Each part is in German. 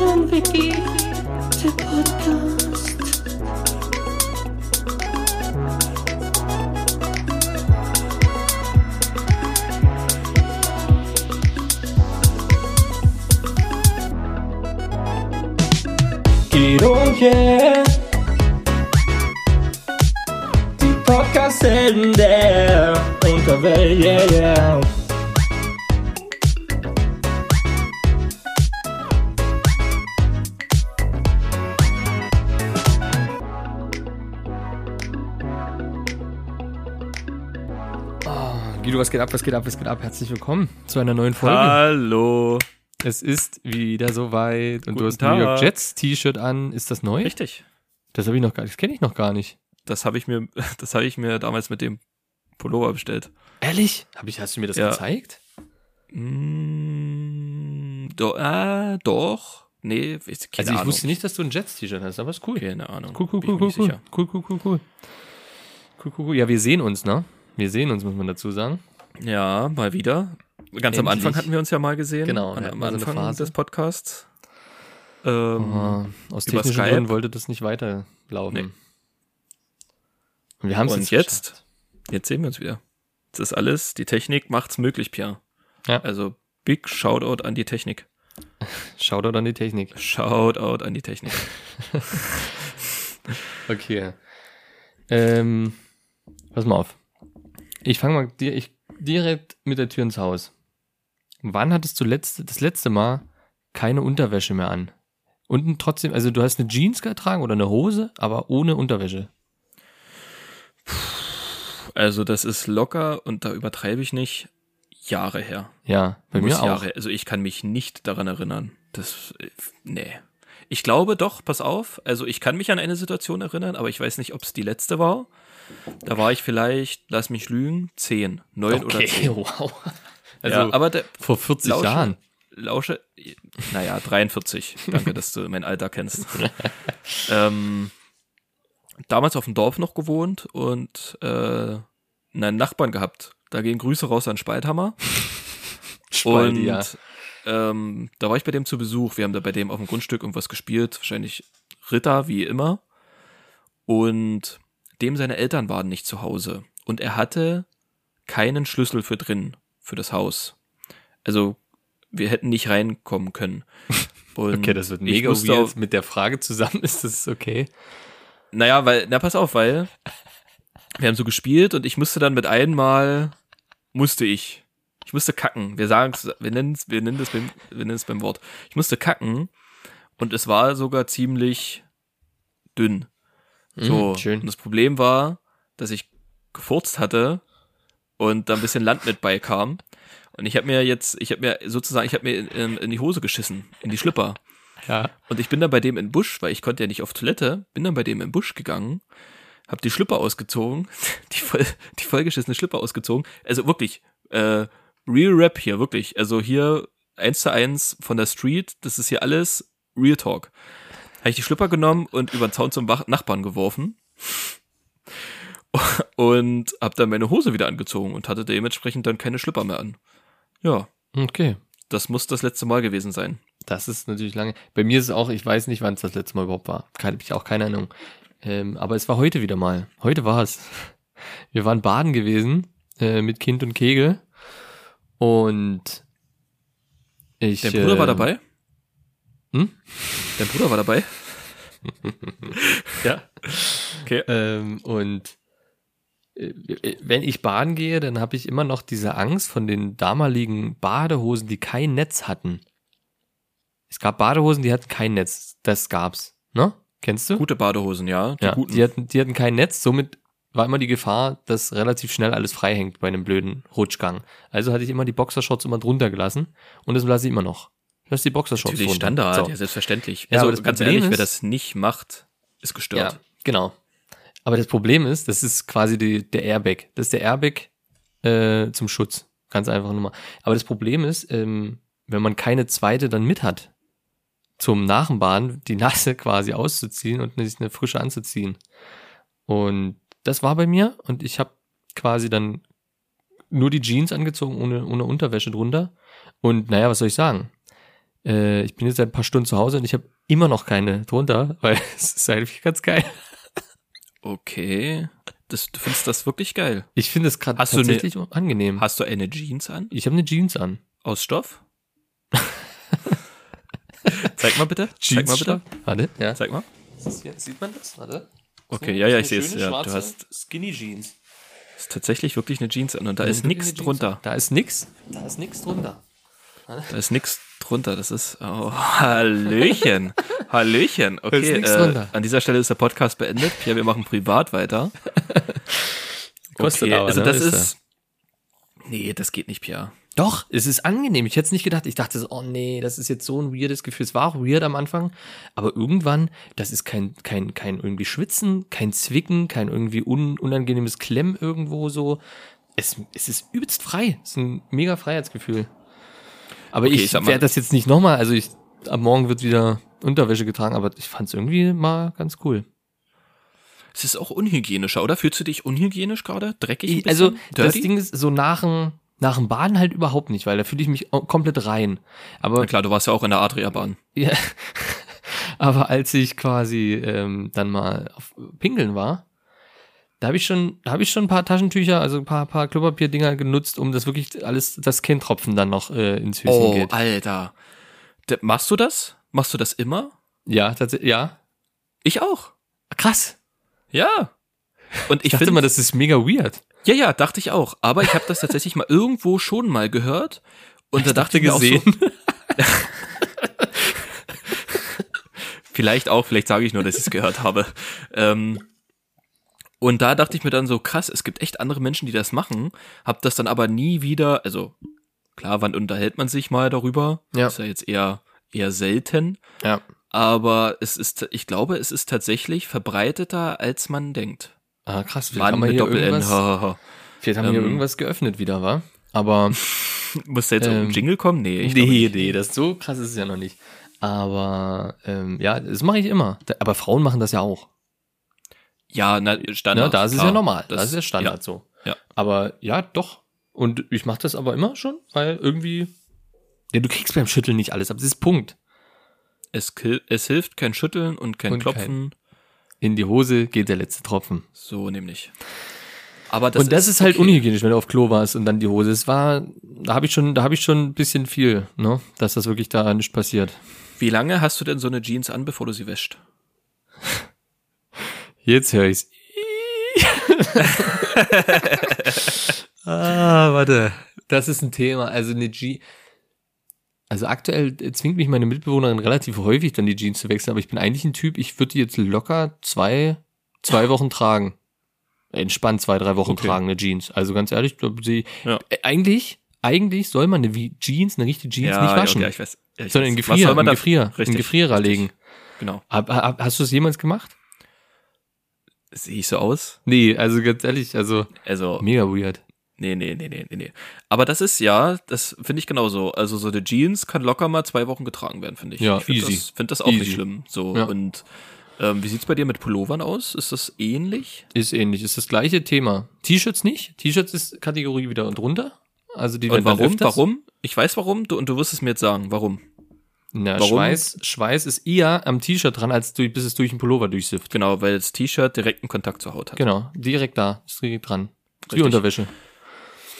Wiki, der Podcast. Guido und yeah. Die Podcast-Helden der Unterwelt, yeah, yeah. Was geht ab, was geht ab, was geht ab? Herzlich willkommen zu einer neuen Folge. Hallo. Es ist wieder soweit und du Guten hast ein New York Tag. Jets T-Shirt an. Ist das neu? Richtig. Das habe ich noch gar das kenne ich noch gar nicht. Das habe ich mir, das habe ich mir damals mit dem Pullover bestellt. Ehrlich? Hab ich, hast du mir das Ja. gezeigt? Mm, do, äh, doch. Nee, ich, keine Also ich Ahnung. wusste nicht, dass du ein Jets T-Shirt hast, aber ist cool. Keine Ahnung. Cool, cool, cool, cool, nicht cool. Cool, cool, cool, cool. Cool, cool, cool. Ja, wir sehen uns, ne? Wir sehen uns, muss man dazu sagen. Ja, mal wieder. Ganz am Endlich. Anfang hatten wir uns ja mal gesehen. Genau, An, am so Anfang Phase. des Podcasts. Ähm, Ah, aus technischen Skype. Gründen wollte das nicht weiterlaufen. Nee. Und wir haben es und jetzt, jetzt sehen wir uns wieder. Das ist alles, die Technik macht's möglich, Pierre. Ja. Also, big Shoutout an die Technik. Shoutout an die Technik. Shoutout an die Technik. Okay. Ähm, pass mal auf. Ich fange mal dir, ich, direkt mit der Tür ins Haus. Wann hattest du letzte, das letzte Mal keine Unterwäsche mehr an? Unten trotzdem, also du hast eine Jeans getragen oder eine Hose, aber ohne Unterwäsche. Also das ist locker und da übertreibe ich nicht Jahre her. Ja, bei Muss mir auch. Jahre. Also ich kann mich nicht daran erinnern. Das äh, nee. Ich glaube doch, pass auf. Also ich kann mich an eine Situation erinnern, aber ich weiß nicht, ob es die letzte war. Da war ich vielleicht, lass mich lügen, zehn, neun oder Okay, zehn. wow. Also ja, aber der vor 40 Lausche- Jahren. Lausche, naja, 43. Danke, dass du mein Alter kennst. ähm, damals auf dem Dorf noch gewohnt und äh, einen Nachbarn gehabt. Da gehen Grüße raus an Spalthammer. Spaldi, und ja. Ähm, da war ich bei dem zu Besuch. Wir haben da bei dem auf dem Grundstück irgendwas gespielt. Wahrscheinlich Ritter, wie immer. Und dem seine Eltern waren nicht zu Hause. Und er hatte keinen Schlüssel für drin, für das Haus. Also, wir hätten nicht reinkommen können. Und Okay, das wird mega weird. Auf, Mit der Frage zusammen ist das okay. naja, weil, na, pass auf, weil wir haben so gespielt und ich musste dann mit einmal, musste ich, ich musste kacken. Wir sagen wir nennen es, wir nennen das beim, wir nennen es beim Wort. Ich musste kacken und es war sogar ziemlich dünn. So, Mhm, schön. und das Problem war, dass ich gefurzt hatte und da ein bisschen Land mit beikam. Und ich habe mir jetzt, ich habe mir sozusagen, ich habe mir in, in, die Hose geschissen, in die Schlipper. Ja. Und ich bin dann bei dem in Busch, weil ich konnte ja nicht auf Toilette, bin dann bei dem in Busch gegangen, hab die Schlipper ausgezogen, die voll, die vollgeschissene Schlipper ausgezogen. Also wirklich, äh, Real Rap hier, wirklich. Also hier eins zu eins von der Street, das ist hier alles Real Talk. Habe ich die Schlipper genommen und über den Zaun zum Nachbarn geworfen. Und hab dann meine Hose wieder angezogen und hatte dementsprechend dann keine Schlipper mehr an. Ja, Okay. das muss das letzte Mal gewesen sein. Das ist natürlich lange. Bei mir ist es auch, ich weiß nicht, wann es das letzte Mal überhaupt war. Keine, ich auch keine Ahnung. Ähm, aber es war heute wieder mal. Heute war es. Wir waren baden gewesen äh, mit Kind und Kegel. Und ich. Dein Bruder äh, war dabei? Hm? Dein Bruder war dabei? Ja. Okay. Ähm, und äh, wenn ich baden gehe, dann habe ich immer noch diese Angst von den damaligen Badehosen, die kein Netz hatten. Es gab Badehosen, die hatten kein Netz. Das gab's. Ne? Kennst du? Gute Badehosen, ja. Die ja, guten. die hatten, die hatten kein Netz, somit war immer die Gefahr, dass relativ schnell alles frei hängt bei einem blöden Rutschgang. Also hatte ich immer die Boxershorts immer drunter gelassen und das lasse ich immer noch. Ich lasse die Boxershorts Natürlich drunter. Standard, So. ja, selbstverständlich. Ja, also aber das ganz Problem ehrlich, wer ist- das nicht macht, ist gestört. Ja, genau. Aber das Problem ist, das ist quasi die, der Airbag. Das ist der Airbag äh, zum Schutz. Ganz einfach Nummer. Aber das Problem ist, ähm, wenn man keine zweite dann mit hat, zum Nachbaden die nasse quasi auszuziehen und sich eine frische anzuziehen. Und das war bei mir und ich habe quasi dann nur die Jeans angezogen, ohne, ohne Unterwäsche drunter. Und naja, was soll ich sagen? Äh, ich bin jetzt seit ein paar Stunden zu Hause und ich habe immer noch keine drunter, weil es ist eigentlich ganz geil. Okay. Das, du findest das wirklich geil. Ich finde es gerade tatsächlich angenehm. Hast du eine Jeans an? Ich habe eine Jeans an. Aus Stoff? Zeig mal bitte. Zeig mal bitte. Warte, ja. Zeig mal. Sieht man das? Warte. Okay, ja, ja, ich sehe es. Ja, du hast Skinny Jeans. ist tatsächlich wirklich eine Jeans an und da ist nichts drunter. Da ist nix. Da ist nix drunter. Da ist nichts drunter. Das ist oh, Hallöchen. Hallöchen. Okay, äh, an dieser Stelle ist der Podcast beendet. Ja, wir machen privat weiter. Kostet okay, aber, also ne, das ist Nee, das geht nicht, Pierre. Doch, es ist angenehm. Ich hätte es nicht gedacht. Ich dachte so, oh nee, das ist jetzt so ein weirdes Gefühl. Es war auch weird am Anfang, aber irgendwann, das ist kein, kein, kein irgendwie Schwitzen, kein Zwicken, kein irgendwie un, unangenehmes Klemm irgendwo so. Es, es ist übelst frei. Es ist ein mega Freiheitsgefühl. Aber Okay, ich, ich werde das jetzt nicht nochmal, also ich, am Morgen wird wieder Unterwäsche getragen, aber ich fand es irgendwie mal ganz cool. Es ist auch unhygienischer, oder? Fühlst du dich unhygienisch gerade? Dreckig? Also das? Ding ist so nach dem, nach dem Baden halt überhaupt nicht, weil da fühle ich mich komplett rein. Aber Na klar, du warst ja auch in der Adria-Bahn. Ja, aber als ich quasi ähm, dann mal auf Pingeln war, da habe ich schon, da habe ich schon ein paar Taschentücher, also ein paar, paar Klopapierdinger genutzt, um das wirklich alles, das Kindtropfen dann noch äh, ins Höschen Oh, geht. Alter. D machst du das? Machst du das immer? Ja, tatsächlich, ja. Ich auch. Krass. Ja. Und Ich, ich dachte finde mal, das ist mega weird. Ja, ja, dachte ich auch. Aber ich habe das tatsächlich mal irgendwo schon mal gehört. Und da dachte ich mir auch so, vielleicht auch, vielleicht sage ich nur, dass ich es gehört habe. Ähm, und da dachte ich mir dann so, krass, es gibt echt andere Menschen, die das machen. Hab das dann aber nie wieder, also klar, wann unterhält man sich mal darüber? Ja. Ist ja jetzt eher, eher selten. Ja. Aber es ist, ich glaube, es ist tatsächlich verbreiteter, als man denkt. Ah, krass. Vielleicht Mann haben wir hier Doppel-N. irgendwas, vielleicht haben wir hier Ähm, irgendwas geöffnet wieder, wa? Aber Muss da jetzt Ähm, ein Jingle kommen? Nee, ich nee, nee, das so krass ist es ja noch nicht. Aber ähm, ja, das mache ich immer. Aber Frauen machen das ja auch. Ja, na, Standard. Ne, da ist es klar. ja normal. Das, Das- ist ja Standard so. ja. Aber ja, doch. Und ich mache das aber immer schon, weil irgendwie. Ja, du kriegst beim Schütteln nicht alles, aber das ist Punkt. Es, es hilft kein Schütteln und kein Und Klopfen. In die Hose geht der letzte Tropfen. So nämlich. Aber das und das ist, halt okay. unhygienisch, wenn du auf Klo warst und dann die Hose. Es war, da habe ich schon, da habe ich schon ein bisschen viel, ne, dass das wirklich da nicht passiert. Wie lange hast du denn so eine Jeans an, bevor du sie wäscht? Jetzt höre ich's. ah, warte. Das ist ein Thema. Also eine Jeans. Also aktuell zwingt mich meine Mitbewohnerin relativ häufig dann die Jeans zu wechseln, aber ich bin eigentlich ein Typ, ich würde die jetzt locker zwei, zwei Wochen tragen. Entspannt zwei, drei Wochen Okay. tragen, eine Jeans. Also ganz ehrlich, sie, Ja. äh, eigentlich, eigentlich soll man eine Jeans, eine richtige Jeans nicht waschen, Ja, ich weiß. Ja, ich sondern in weiß. Was Gefrier, soll man in Gefrier, in Richtig, Gefrierer richtig. legen. Genau. Hab, hab, hast du es jemals gemacht? Sehe ich so aus? Nee, also ganz ehrlich, also Also, mega weird. Nee, nee, nee, nee, nee, nee. Aber das ist ja, das finde ich genauso. Also so eine Jeans kann locker mal zwei Wochen getragen werden, finde ich. Ja, ich finde das, find das auch Easy. nicht schlimm. So Ja. und ähm, wie sieht's bei dir mit Pullovern aus? Ist das ähnlich? Ist ähnlich, ist das gleiche Thema. T-Shirts nicht. T-Shirts ist Kategorie wieder drunter. Also die Und warum? Warum? Ich weiß warum. Du, und du wirst es mir jetzt sagen. Warum? Na, Warum? Schweiß, Schweiß ist eher am T-Shirt dran, als durch, bis es durch den Pullover durchsifft. Genau, weil das T-Shirt direkten Kontakt zur Haut hat. Genau, direkt da, ist direkt dran. Wie Richtig. Unterwäsche.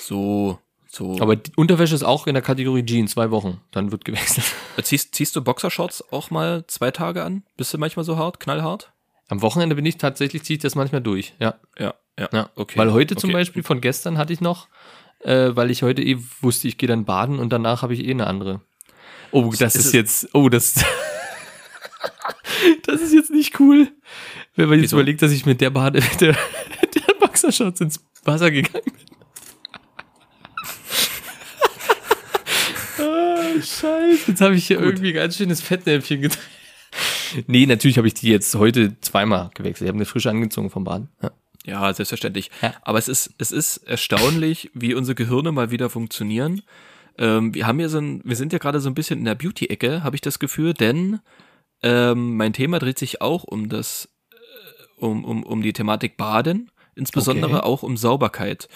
So, so. Aber die Unterwäsche ist auch in der Kategorie Jeans, zwei Wochen. Dann wird gewechselt. ziehst, ziehst du Boxershorts auch mal zwei Tage an? Bist du manchmal so hart, knallhart? Am Wochenende bin ich tatsächlich, ziehe ich das manchmal durch, ja. Ja, ja. ja. Okay. Weil heute zum okay. Beispiel von gestern hatte ich noch, äh, weil ich heute eh wusste, ich gehe dann baden und danach habe ich eh eine andere. Oh, das Ist ist, jetzt, oh, das, das ist jetzt nicht cool. Wenn man jetzt Wieso? überlegt, dass ich mit der Bade, der, der Boxershorts ins Wasser gegangen bin. Scheiße, jetzt habe ich hier irgendwie ganz schönes Fettnäpfchen gedreht. Nee, natürlich habe ich die jetzt heute zweimal gewechselt. Ich habe eine frische angezogen vom Baden. Ja. Ja, selbstverständlich. Ja. Aber es ist, es ist erstaunlich, wie unsere Gehirne mal wieder funktionieren. Ähm, wir haben hier so ein, wir sind ja gerade so ein bisschen in der Beauty-Ecke, habe ich das Gefühl, denn ähm, mein Thema dreht sich auch um das, äh, um, um, um die Thematik Baden, insbesondere Okay. auch um Sauberkeit.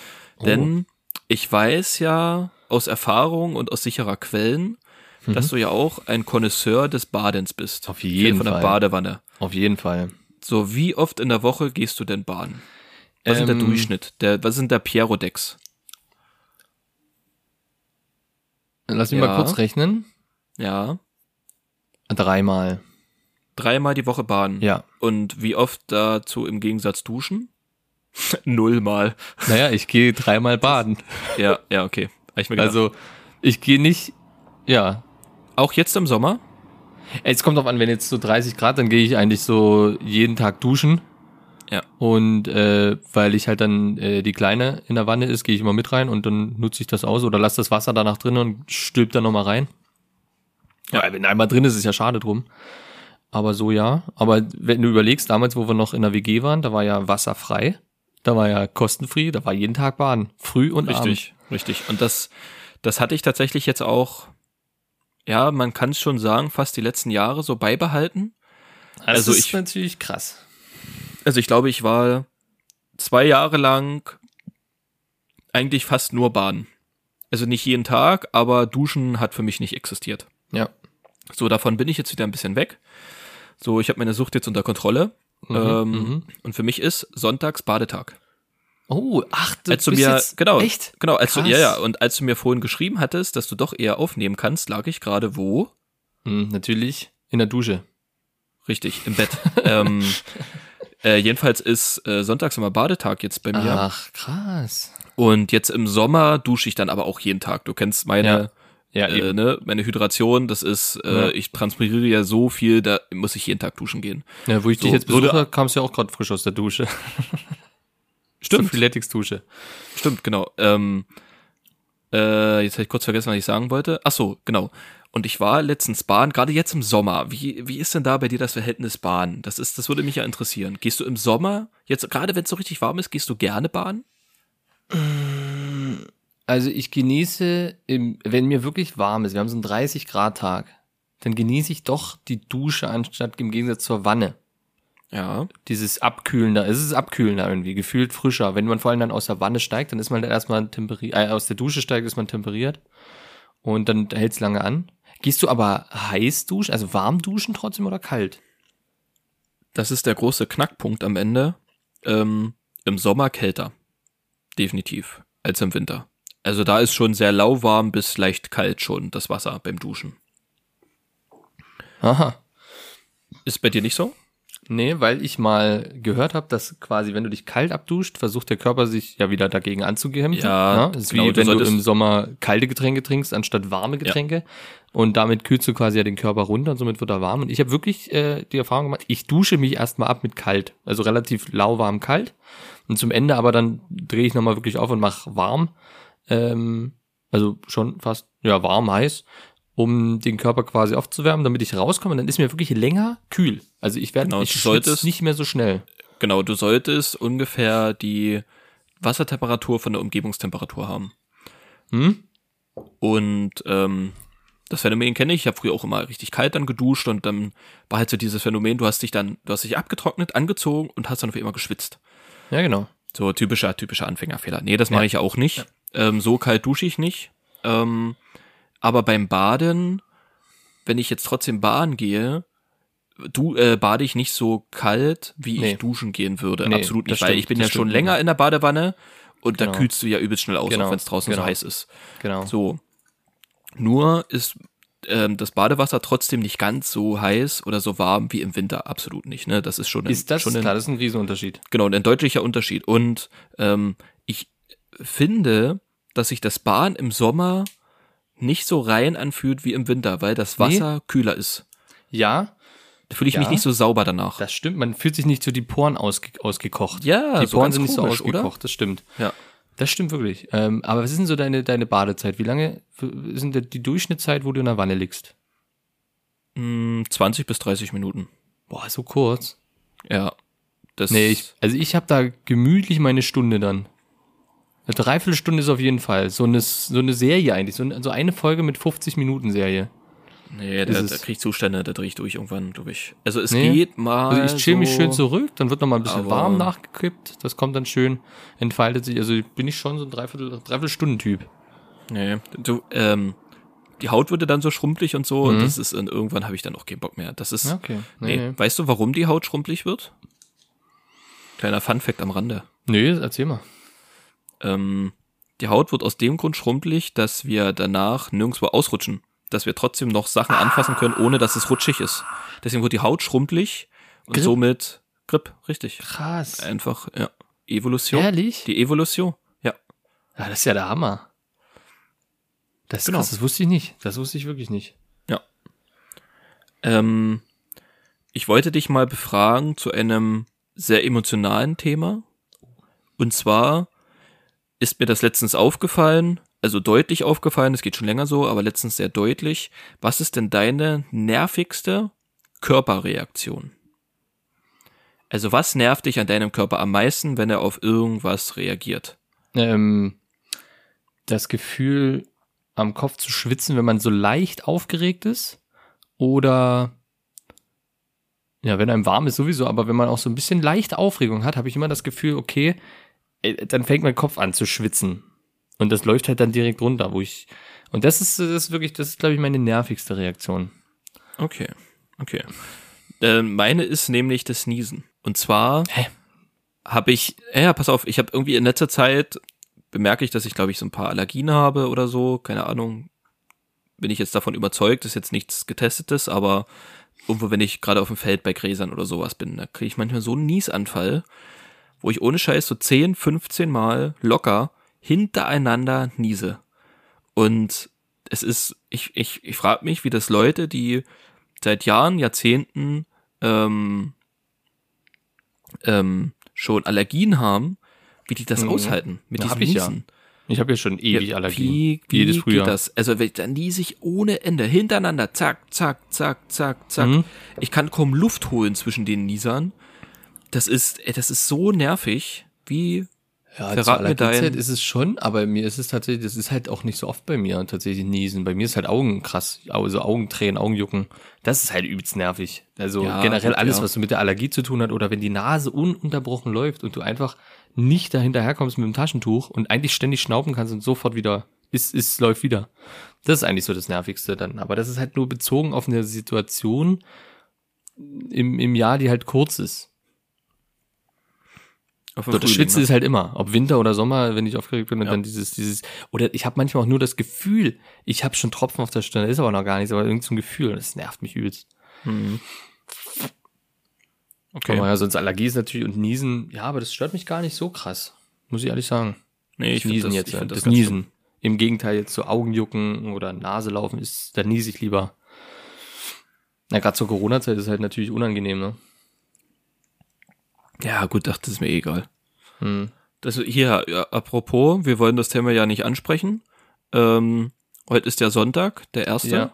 Denn ich weiß ja aus Erfahrung und aus sicherer Quellen, dass du ja auch ein Connoisseur des Badens bist. Auf jeden von der Fall. Badewanne. Auf jeden Fall. So, wie oft in der Woche gehst du denn baden? Was ist der Ähm, Durchschnitt? Der, was sind der Pierodex? Lass mich Ja. mal kurz rechnen. Ja. Dreimal. Dreimal die Woche baden. Ja. Und wie oft dazu im Gegensatz duschen? Nullmal. Naja, ich gehe dreimal baden. Ja, ja, okay. Ich. Also, ich gehe nicht, ja. auch jetzt im Sommer? Es kommt drauf an, wenn jetzt so 30 Grad, dann gehe ich eigentlich so jeden Tag duschen. Ja. Und äh, weil ich halt dann äh, die Kleine in der Wanne ist, gehe ich immer mit rein und dann nutze ich das aus oder lasse das Wasser danach drin und stülp dann nochmal rein. Ja, wenn einmal drin ist, ist ja schade drum. Aber so ja. Aber wenn du überlegst, damals, wo wir noch in der WG waren, da war ja Wasser frei. Da war ja kostenfrei, da war jeden Tag baden. Früh und. Richtig, richtig. Und das, das hatte ich tatsächlich jetzt auch, ja, man kann es schon sagen, fast die letzten Jahre so beibehalten. Das Also ist ich- natürlich krass. Also ich glaube, ich war zwei Jahre lang eigentlich fast nur baden. Also nicht jeden Tag, aber Duschen hat für mich nicht existiert. Ja. So, davon bin ich jetzt wieder ein bisschen weg. So, ich habe meine Sucht jetzt unter Kontrolle. Mhm, ähm, mhm. Und für mich ist Sonntags Badetag. Oh, ach, du Als du bist mir, jetzt, genau, echt? genau, als du, Krass. ja, ja, und als du mir vorhin geschrieben hattest, dass du doch eher aufnehmen kannst, lag ich gerade wo? Hm, natürlich in der Dusche. Richtig, im Bett. ähm, äh, jedenfalls ist äh, sonntags immer Badetag jetzt bei mir. Ach, krass. Und jetzt im Sommer dusche ich dann aber auch jeden Tag. Du kennst meine, Ja, äh, ne, meine Hydration, das ist, äh, Ja. ich transpiriere ja so viel, da muss ich jeden Tag duschen gehen. ja, wo ich dich so, jetzt würde- besuche, kamst du ja auch gerade frisch aus der Dusche. Stimmt. Freeletics-Dusche. Stimmt, genau. Ähm, äh, jetzt habe ich kurz vergessen, was ich sagen wollte. Ach so, genau. Und ich war letztens Bahn, gerade jetzt im Sommer. Wie, wie ist denn da bei dir das Verhältnis Bahn? Das ist, das würde mich ja interessieren. Gehst du im Sommer, jetzt gerade wenn es so richtig warm ist, gehst du gerne Bahn? Also ich genieße, im, wenn mir wirklich warm ist, wir haben so einen 30 Grad Tag, dann genieße ich doch die Dusche anstatt im Gegensatz zur Wanne. Ja. Dieses Abkühlender, es ist abkühlender irgendwie, gefühlt frischer. Wenn man vor allem dann aus der Wanne steigt, dann ist man dann erstmal temperiert, äh, aus der Dusche steigt, ist man temperiert und dann hält's lange an. Gehst du aber heiß duschen, also warm duschen trotzdem oder kalt? Das ist der große Knackpunkt am Ende. Ähm, Im Sommer kälter. Definitiv. Als im Winter. Also da ist schon sehr lauwarm bis leicht kalt schon das Wasser beim Duschen. Aha. Ist bei dir nicht so? Nee, weil ich mal gehört habe, dass quasi, wenn du dich kalt abduscht, versucht der Körper sich ja wieder dagegen anzukämpfen. Ja, Das ist genau, wie du wenn du solltest- im Sommer kalte Getränke trinkst, anstatt warme Getränke. Und damit kühlst du quasi ja den Körper runter und somit wird er warm. Und ich habe wirklich äh, die Erfahrung gemacht, ich dusche mich erstmal ab mit kalt. Also relativ lauwarm kalt. Und zum Ende aber dann drehe ich nochmal wirklich auf und mache warm. Ähm, also schon fast, ja, warm, heiß, um den Körper quasi aufzuwärmen, damit ich rauskomme. Dann ist mir wirklich länger kühl. Also ich werde, Genau, ich solltest- nicht mehr so schnell. Genau, du solltest ungefähr die Wassertemperatur von der Umgebungstemperatur haben. Hm? Und ähm, das Phänomen kenne ich. Ich habe früher auch immer richtig kalt dann geduscht und dann war halt so dieses Phänomen, du hast dich dann, du hast dich abgetrocknet, angezogen und hast dann für immer geschwitzt. Ja, genau. So typischer, typischer Anfängerfehler. Nee, das Ja. mache ich ja auch nicht. Ähm, so kalt dusche ich nicht. Ähm, aber beim Baden, wenn ich jetzt trotzdem baden gehe, du äh, bade ich nicht so kalt, wie Nee. ich duschen gehen würde. Nee, Absolut nicht, weil stimmt, ich bin ja schon länger in der Badewanne und da Genau. kühlst du ja übelst schnell aus, Genau, auch wenn es draußen genau. so heiß ist. Genau. So. Nur ist ähm, das Badewasser trotzdem nicht ganz so heiß oder so warm wie im Winter. Absolut nicht. Ne? Das ist schon ein, Ist das schon ein, klar, das ist ein Riesenunterschied. Genau, ein deutlicher Unterschied. Und ähm, ich finde, dass sich das Bahn im Sommer nicht so rein anfühlt wie im Winter, weil das Nee. Wasser kühler ist. Ja, Da fühle ich mich Ja. nicht so sauber danach. das stimmt. Man fühlt sich nicht so die Poren ausge ausgekocht. ja, die so Poren sind nicht so komisch, ausgekocht, oder? das stimmt. Ja. Das stimmt wirklich. Ähm, aber was ist denn so deine, deine Badezeit? Wie lange ist denn die Durchschnittszeit, wo du in der Wanne liegst? Mm, 20 bis 30 Minuten. Boah, so kurz. Ja. Das Nee, ich, also ich habe da gemütlich meine Stunde dann. Eine Dreiviertelstunde ist auf jeden Fall. So eine, so eine Serie eigentlich. So eine, so eine Folge mit 50 Minuten Serie. nee, da, da krieg ich Zustände, da drehe ich durch irgendwann durch. Also es Nee. geht mal. Also ich chill mich so, schön zurück, dann wird noch mal ein bisschen warm nachgekippt. Das kommt dann schön, entfaltet sich. Also bin ich schon so ein Dreiviertel, Dreiviertelstunden-Typ. Nee, du, ähm, die Haut wurde dann so schrumpelig und so Mhm. und das ist und irgendwann habe ich dann auch keinen Bock mehr. Das ist okay. nee. Nee, nee. Weißt du, warum die Haut schrumpelig wird? Kleiner Funfact am Rande. nee, erzähl mal. Ähm, die Haut wird aus dem Grund schrumpelig, dass wir danach nirgendwo ausrutschen. Dass wir trotzdem noch Sachen anfassen können, ohne dass es rutschig ist. Deswegen wird die Haut schrumpelig und Grip? somit Grip, richtig. Krass. Einfach, ja. Evolution. Ehrlich? Die Evolution, ja. Ja, das ist ja der Hammer. Das ist Genau. krass, das wusste ich nicht. Das wusste ich wirklich nicht. Ähm, ich wollte dich mal befragen zu einem sehr emotionalen Thema. Und zwar ist mir das letztens aufgefallen, also deutlich aufgefallen, es geht schon länger so, aber letztens sehr deutlich. Was ist denn deine nervigste Körperreaktion? Also was nervt dich an deinem Körper am meisten, wenn er auf irgendwas reagiert? Ähm, das Gefühl, am Kopf zu schwitzen, wenn man so leicht aufgeregt ist. Oder ja, wenn einem warm ist sowieso, aber wenn man auch so ein bisschen leichte Aufregung hat, habe ich immer das Gefühl, okay, dann fängt mein Kopf an zu schwitzen. Und das läuft halt dann direkt runter, wo ich. Und das ist, das ist wirklich, das ist, glaube ich, meine nervigste Reaktion. Okay, okay. Äh, meine ist nämlich das Niesen. Und zwar habe ich, ja, pass auf, ich habe irgendwie in letzter Zeit bemerke ich, dass ich, glaube ich, so ein paar Allergien habe oder so. Keine Ahnung. Bin ich jetzt davon überzeugt, ist jetzt nichts Getestetes, aber irgendwo, wenn ich gerade auf dem Feld bei Gräsern oder sowas bin, da kriege ich manchmal so einen Niesanfall, wo ich ohne Scheiß so 10, 15 Mal locker hintereinander niese. Und es ist, ich, ich, ich frage mich, wie das Leute, die seit Jahren, Jahrzehnten ähm, ähm, schon Allergien haben, wie die das Mhm. aushalten mit Ja, diesem hab ich ja. Niesen. Ich habe ja schon ewig Ja, Allergien. Wie, wie Jedes geht Frühjahr. das? Also wenn- dann niese ich ohne Ende hintereinander, zack, zack, zack, zack, zack. Mhm. Ich kann kaum Luft holen zwischen den Niesern. Das ist, das ist so nervig. Wie, Ja, Verrat mir dein- ist es schon, aber mir ist es tatsächlich, das ist halt auch nicht so oft bei mir tatsächlich Niesen. Bei mir ist halt Augen krass, also Augentränen, Augenjucken. Das ist halt übelst nervig. Also Ja, generell gut, alles, ja. was so mit der Allergie zu tun hat oder wenn die Nase ununterbrochen läuft und du einfach nicht dahinterherkommst mit dem Taschentuch und eigentlich ständig schnauben kannst und sofort wieder, ist, ist, läuft wieder. Das ist eigentlich so das Nervigste dann. Aber das ist halt nur bezogen auf eine Situation im, im Jahr, die halt kurz ist. Auf So, das Schwitzen ne? ist halt immer, ob Winter oder Sommer, wenn ich aufgeregt bin und Ja. dann dieses, dieses, oder ich habe manchmal auch nur das Gefühl, ich habe schon Tropfen auf der Stirn, ist aber noch gar nichts, aber irgend so ein Gefühl, das nervt mich übelst. Mhm. Okay. Aber ja, sonst Allergie ist natürlich und Niesen, ja, aber das stört mich gar nicht so krass, muss ich ehrlich sagen. Nee, ich Niesen das, jetzt, ich das, das Niesen. Im Gegenteil, jetzt so Augenjucken oder Nase laufen ist, da niese ich lieber. Na, gerade zur Corona-Zeit ist halt natürlich unangenehm, ne? Ja, gut, ach, das ist mir eh egal. Hm. Das, hier, ja, apropos, wir wollen das Thema ja nicht ansprechen. Ähm, heute ist der Sonntag, der erste. Ja.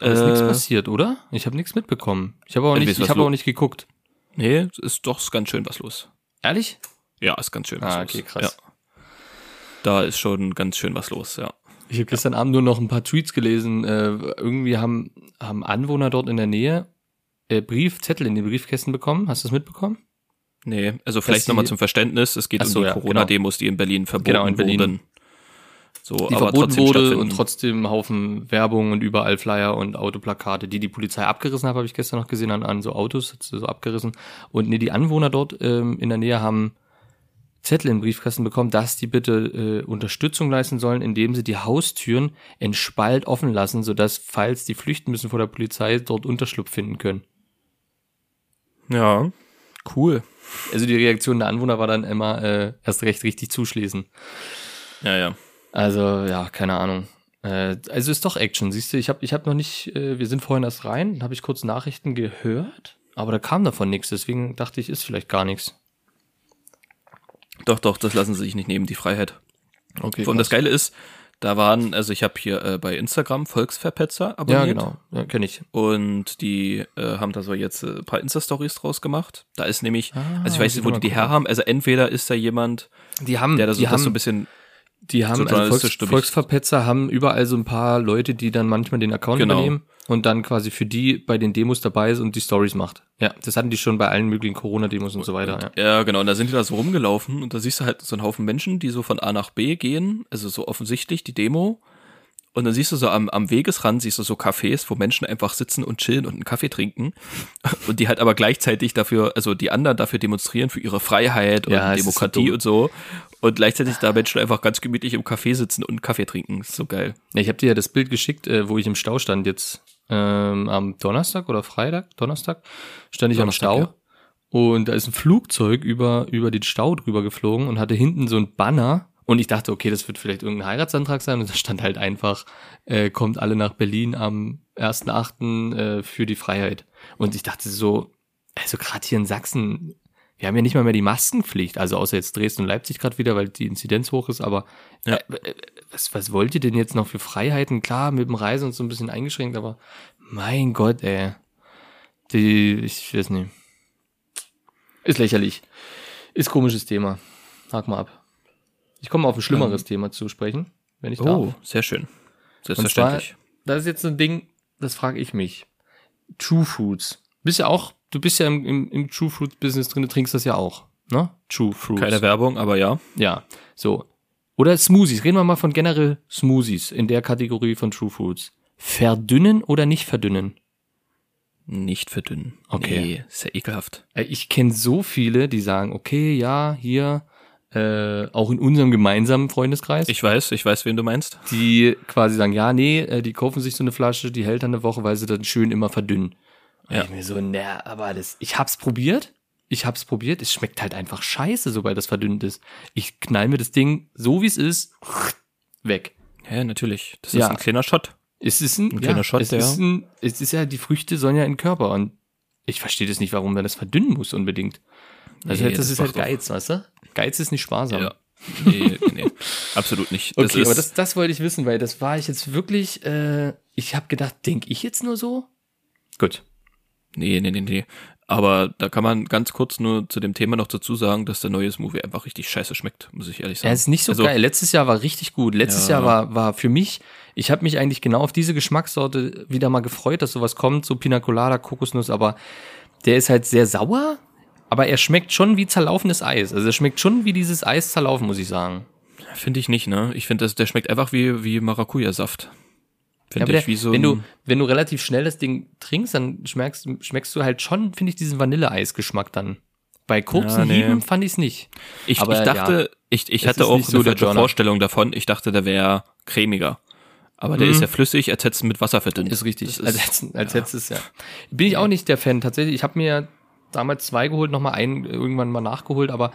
Aber ist nichts Äh, passiert, oder? Ich habe nichts mitbekommen. Ich habe auch nicht, ich lo- auch nicht geguckt. Nee, ist doch ist ganz schön was los. Ehrlich? Ja, ist ganz schön was Ah, los. okay, krass. Ja. Da ist schon ganz schön was los, ja. Ich habe gestern Abend nur noch ein paar Tweets gelesen. Äh, irgendwie haben, haben Anwohner dort in der Nähe äh, Briefzettel in die Briefkästen bekommen. Hast du das mitbekommen? Nee, also vielleicht nochmal zum Verständnis, es geht Ach so, um die ja, Corona-Demos, die in Berlin verboten Genau, in Berlin. wurden. So, Die aber verboten trotzdem wurde und trotzdem Haufen Werbung und überall Flyer und Autoplakate, die die Polizei abgerissen hat, habe ich gestern noch gesehen, an, an so Autos, hat sie so abgerissen. Und nee, die Anwohner dort ähm, in der Nähe haben Zettel in den Briefkasten bekommen, dass die bitte äh, Unterstützung leisten sollen, indem sie die Haustüren in Spalt offen lassen, sodass, falls die flüchten müssen vor der Polizei, dort Unterschlupf finden können. Ja, cool. Also die Reaktion der Anwohner war dann immer äh, erst recht richtig zuschließen. Ja, ja. Also ja, keine Ahnung. Äh, also ist doch Action, siehst du. Ich habe ich hab noch nicht, äh, wir sind vorhin erst rein, dann habe ich kurz Nachrichten gehört, aber da kam davon nichts, deswegen dachte ich, ist vielleicht gar nichts. Doch, doch, das lassen sie sich nicht nehmen, die Freiheit. Okay. Und das Geile ist, da waren, also ich habe hier äh, bei Instagram Volksverpetzer abonniert. Ja, genau, ja, kenne ich. Und die äh, haben da so jetzt äh, ein paar Insta-Stories draus gemacht. Da ist nämlich, Ah, also ich weiß ich nicht, wo die die gucken. her haben. Also entweder ist da jemand, Die haben, der da so, die das haben, so ein bisschen, die haben, so also Volks, Volksverpetzer haben überall so ein paar Leute, die dann manchmal den Account Genau. übernehmen und dann quasi für die bei den Demos dabei ist und die Stories macht. Ja, das hatten die schon bei allen möglichen Corona-Demos und so weiter. Ja. ja genau, und da sind die da so rumgelaufen und da siehst du halt so einen Haufen Menschen, die so von A nach B gehen, also so offensichtlich die Demo. Und dann siehst du so am, am Wegesrand, siehst du so Cafés, wo Menschen einfach sitzen und chillen und einen Kaffee trinken. Und die halt aber gleichzeitig dafür, also die anderen dafür demonstrieren für ihre Freiheit und Ja, so Demokratie dumm. und so. Und gleichzeitig da Menschen einfach ganz gemütlich im Café sitzen und einen Kaffee trinken. ist so geil. Ja, ich habe dir ja das Bild geschickt, äh, wo ich im Stau stand jetzt ähm, am Donnerstag oder Freitag, Donnerstag, stand ich Donnerstag, am Stau ja. und da ist ein Flugzeug über, über den Stau drüber geflogen und hatte hinten so ein Banner und ich dachte, okay, das wird vielleicht irgendein Heiratsantrag sein und da stand halt einfach, äh, kommt alle nach Berlin am 1.8. Äh, für die Freiheit. Und ich dachte so, also gerade hier in Sachsen, wir haben ja nicht mal mehr die Maskenpflicht, also außer jetzt Dresden und Leipzig gerade wieder, weil die Inzidenz hoch ist, aber Ja. äh, was, was wollt ihr denn jetzt noch für Freiheiten? Klar, mit dem Reisen und so ein bisschen eingeschränkt, aber mein Gott, ey. Die, ich weiß nicht. Ist lächerlich. Ist komisches Thema. Hak mal ab. Ich komme auf ein schlimmeres Thema zu sprechen, wenn ich darf. Oh, sehr schön. Und Selbstverständlich. zwar, das ist jetzt ein Ding, das frage ich mich. True Fruits. Bist ja auch, du bist ja im, im, im True Fruit Business drin, du trinkst das ja auch. Ne? True Fruits. Keine Werbung, aber ja. Ja, so. Oder Smoothies. Reden wir mal von generell Smoothies in der Kategorie von True Fruits. Verdünnen oder nicht verdünnen? Nicht verdünnen. Okay. Nee, ist ja ekelhaft. Ich kenne so viele, die sagen, okay, ja, hier, äh, auch in unserem gemeinsamen Freundeskreis, Ich weiß, ich weiß, wen du meinst. die quasi sagen, ja, nee, äh, die kaufen sich so eine Flasche, die hält dann eine Woche, weil sie dann schön immer verdünnen. Und Ja. ich mir so, na, aber das, ich hab's probiert, ich hab's probiert, es schmeckt halt einfach scheiße, sobald das verdünnt ist. Ich knall mir das Ding, so wie es ist, weg. Ja, natürlich. Das Ja. ist ein kleiner Shot. Es ist ein, Ein kleiner ja, Shot, es ja. ist ein, es ist ja, die Früchte sollen ja in den Körper und ich verstehe das nicht, warum man das verdünnen muss unbedingt. Also Nee, das, das ist halt Geiz, weißt du? Geiz ist nicht sparsam. Ja. Nee, nee, nee. Absolut nicht. Das Okay, ist, aber das, das wollte ich wissen, weil das war ich jetzt wirklich, äh, ich habe gedacht, denk ich jetzt nur so? Gut. Nee, nee, nee, nee. Aber da kann man ganz kurz nur zu dem Thema noch dazu sagen, dass der neue Smoothie einfach richtig scheiße schmeckt, muss ich ehrlich sagen. Er ist nicht so Also, geil. Letztes Jahr war richtig gut. Letztes Ja. Jahr war, war für mich, ich habe mich eigentlich genau auf diese Geschmackssorte wieder mal gefreut, dass sowas kommt, so Pina Colada, Kokosnuss, aber der ist halt sehr sauer, aber er schmeckt schon wie zerlaufenes Eis. Also er schmeckt schon wie dieses Eis zerlaufen, muss ich sagen. Finde ich nicht, ne? Ich finde, der schmeckt einfach wie, wie Maracuja-Saft. Ja, Finde aber ich der, wie so wenn, du, wenn du relativ schnell das Ding trinkst, dann schmeckst, schmeckst du halt schon, finde ich, diesen Vanilleeisgeschmack dann. Bei kurzen Ja, nee. Hieben fand ich es nicht. Ich, aber ich dachte, ich, ich Es hatte ist auch so eine. Vorstellung davon. Ich dachte, der wäre cremiger. Aber der Mhm. ist ja flüssig, als hättest du mit Wasser verdünnt. Ist richtig. Das als ist, als, als letztes, ja. Bin ich auch nicht der Fan. Tatsächlich, ich habe mir damals zwei geholt, nochmal einen irgendwann mal nachgeholt, aber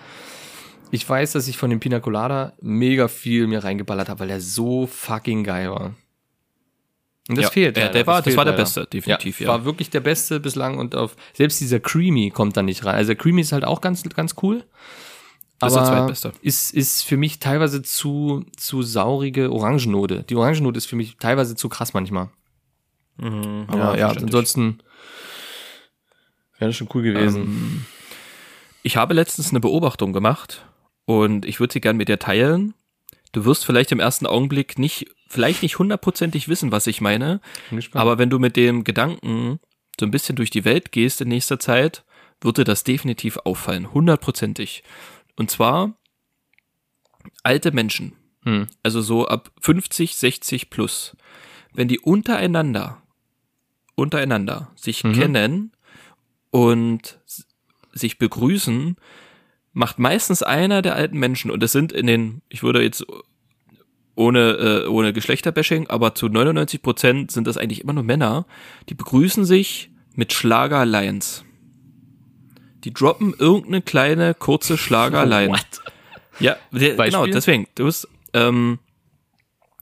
ich weiß, dass ich von dem Pina Colada mega viel mir reingeballert habe, weil der so fucking geil war. Und das Ja, fehlt. der- leider. der war- das fehlt war der leider. Beste, definitiv, ja. War wirklich der Beste bislang und auf, selbst dieser Creamy kommt da nicht rein. Also der Creamy ist halt auch ganz, ganz cool. Das ist der aber zweitbeste. Ist, ist für mich teilweise zu, zu saurige Orangennote. Die Orangennote ist für mich teilweise zu krass manchmal. Mhm, Aber ja, verständlich. ansonsten wäre das schon cool gewesen. Ähm, ich habe letztens eine Beobachtung gemacht und ich würde sie gern mit dir teilen. Du wirst vielleicht im ersten Augenblick nicht, vielleicht nicht hundertprozentig wissen, was ich meine, aber wenn du mit dem Gedanken so ein bisschen durch die Welt gehst in nächster Zeit, wird dir das definitiv auffallen, hundertprozentig. Und zwar alte Menschen, Hm. also so ab 50, 60 plus, wenn die untereinander, untereinander sich Mhm. kennen und sich begrüßen, macht meistens einer der alten Menschen, und das sind in den, ich würde jetzt ohne, äh, ohne Geschlechterbashing, aber zu 99 Prozent sind das eigentlich immer nur Männer, die begrüßen sich mit Schlagerlines. Die droppen irgendeine kleine, kurze Schlagerline. What? Ja, der, genau, deswegen. Du bist, ähm,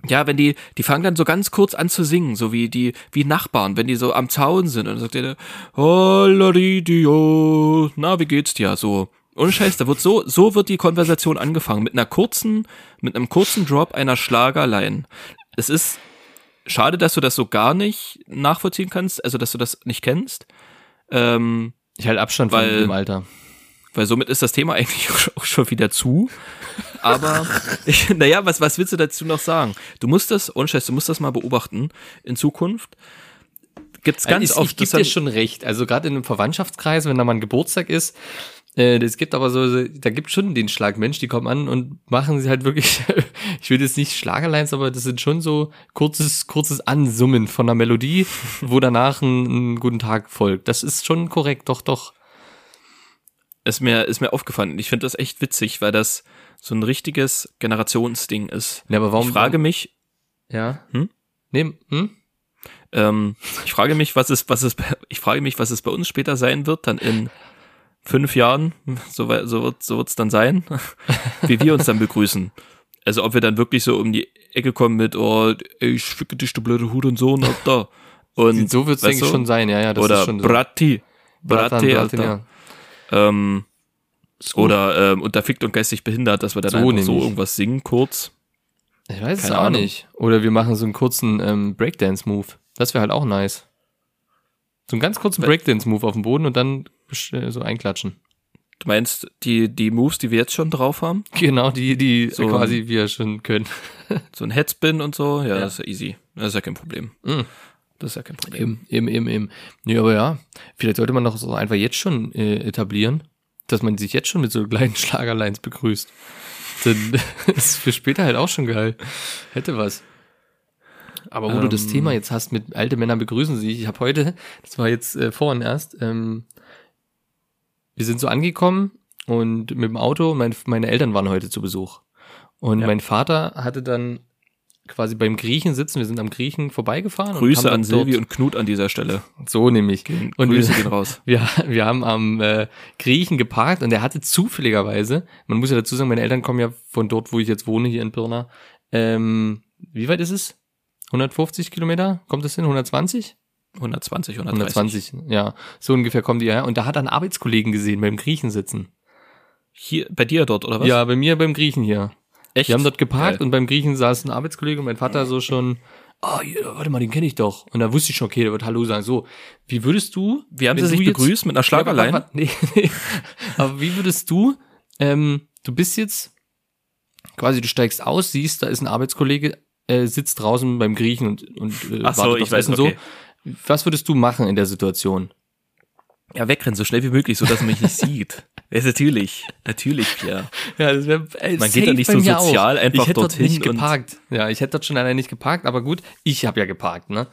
ja, wenn die, die fangen dann so ganz kurz an zu singen, so wie die, wie Nachbarn, wenn die so am Zaun sind und dann sagt der, Hollaridio, na, wie geht's dir? So. Ohne Scheiß, da wird so, so wird die Konversation angefangen, mit einer kurzen, mit einem kurzen Drop einer Schlagerline. Es ist schade, dass du das so gar nicht nachvollziehen kannst, also dass du das nicht kennst. Ähm, Ich halte Abstand von Weil- dem Alter. Weil somit ist das Thema eigentlich auch schon wieder zu. Aber, ich, naja, was, was willst du dazu noch sagen? Du musst das, ohne Scheiß, du musst das mal beobachten in Zukunft. Gibt's ganz Also ich, oft, ich gebe dir schon recht. Also gerade in einem Verwandtschaftskreis, wenn da mal ein Geburtstag ist, Äh, es gibt aber so, da gibt schon den Schlagmensch, die kommen an und machen sie halt wirklich, ich will jetzt nicht Schlagerlines, aber das sind schon so kurzes, kurzes Ansummen von einer Melodie, wo danach ein, ein guten Tag folgt. Das ist schon korrekt, doch, doch. Ist mir, ist mir aufgefallen. Ich finde das echt witzig, weil das so ein richtiges Generationsding ist. Ja, aber warum? ich frage mich, ja. Hm? Nee, hm? ähm, ich frage mich, was es, was es, ich frage mich, was es bei uns später sein wird, dann in fünf Jahren, so, so wird, so wird's dann sein, wie wir uns dann begrüßen. Also ob wir dann wirklich so um die Ecke kommen mit, oh, ey, ich ficke dich, du blöde Hut und so, und da. Und, so wird es, weißt denke ich, du? schon sein, ja, ja, das Oder ist schon so. Bratti. Bratan, Bratti, Bratin, Alter. Ähm, oder ähm, unter fickt und geistig behindert, dass wir dann So einfach so irgendwas singen kurz. Ich weiß es Keine auch Ahnung. nicht. Oder wir machen so einen kurzen ähm, Breakdance-Move. Das wäre halt auch nice. So einen ganz kurzen Breakdance-Move auf dem Boden und dann äh, so einklatschen. Du meinst die, die Moves, die wir jetzt schon drauf haben? Genau, die, die So. quasi wir schon können. So ein Headspin und so? Ja, Ja. das ist ja easy. Das ist ja kein Problem. Mm. Das ist ja kein Problem. Eben, eben, eben, eben. Nee, aber ja, vielleicht sollte man doch so einfach jetzt schon äh, etablieren, dass man sich jetzt schon mit so kleinen Schlagerlines begrüßt. Dann ist für später halt auch schon geil. Hätte was. Aber wo du das Ähm. Thema jetzt hast mit alte Männer begrüßen sich, ich habe heute, das war jetzt äh, vorhin erst, ähm, wir sind so angekommen und mit dem Auto, mein, meine Eltern waren heute zu Besuch. Und Ja. mein Vater hatte dann quasi beim Griechen sitzen, wir sind am Griechen vorbeigefahren. und Grüße haben an Silvi und Knut an dieser Stelle. so nämlich. Und Grüße wir, gehen raus. wir, wir haben am äh, Griechen geparkt und der hatte zufälligerweise, man muss ja dazu sagen, meine Eltern kommen ja von dort, wo ich jetzt wohne, hier in Pirna. Ähm, wie weit ist es? 150 Kilometer? Kommt das hin? 120? 120, 130. 120, ja. So ungefähr kommen die ja. Und da hat er einen Arbeitskollegen gesehen beim Griechen sitzen. Hier, bei dir dort, oder was? Ja, bei mir beim Griechen hier. Echt? Wir haben dort geparkt Geil. und beim Griechen saß ein Arbeitskollege und mein Vater so schon, oh, ja, warte mal, den kenne ich doch. Und da wusste ich schon, okay, der wird Hallo sagen. So, wie würdest du, Wie haben sie sich begrüßt mit einer Schlagerlein? Ja, nee, nee. aber wie würdest du, ähm, du bist jetzt, quasi du steigst aus, siehst, da ist ein Arbeitskollege, äh, sitzt draußen beim Griechen und, und äh, Ach so, wartet ich weiß, Essen okay. so. Was würdest du machen in der Situation? Ja, wegrennen, so schnell wie möglich, so dass man mich nicht sieht. Ja, natürlich. Natürlich, Pierre. Ja, das wäre Man geht da nicht so sozial einfach ich hätte dorthin dort nicht geparkt. Ja, ich hätte dort schon allein nicht geparkt, aber gut, ich habe ja geparkt, ne?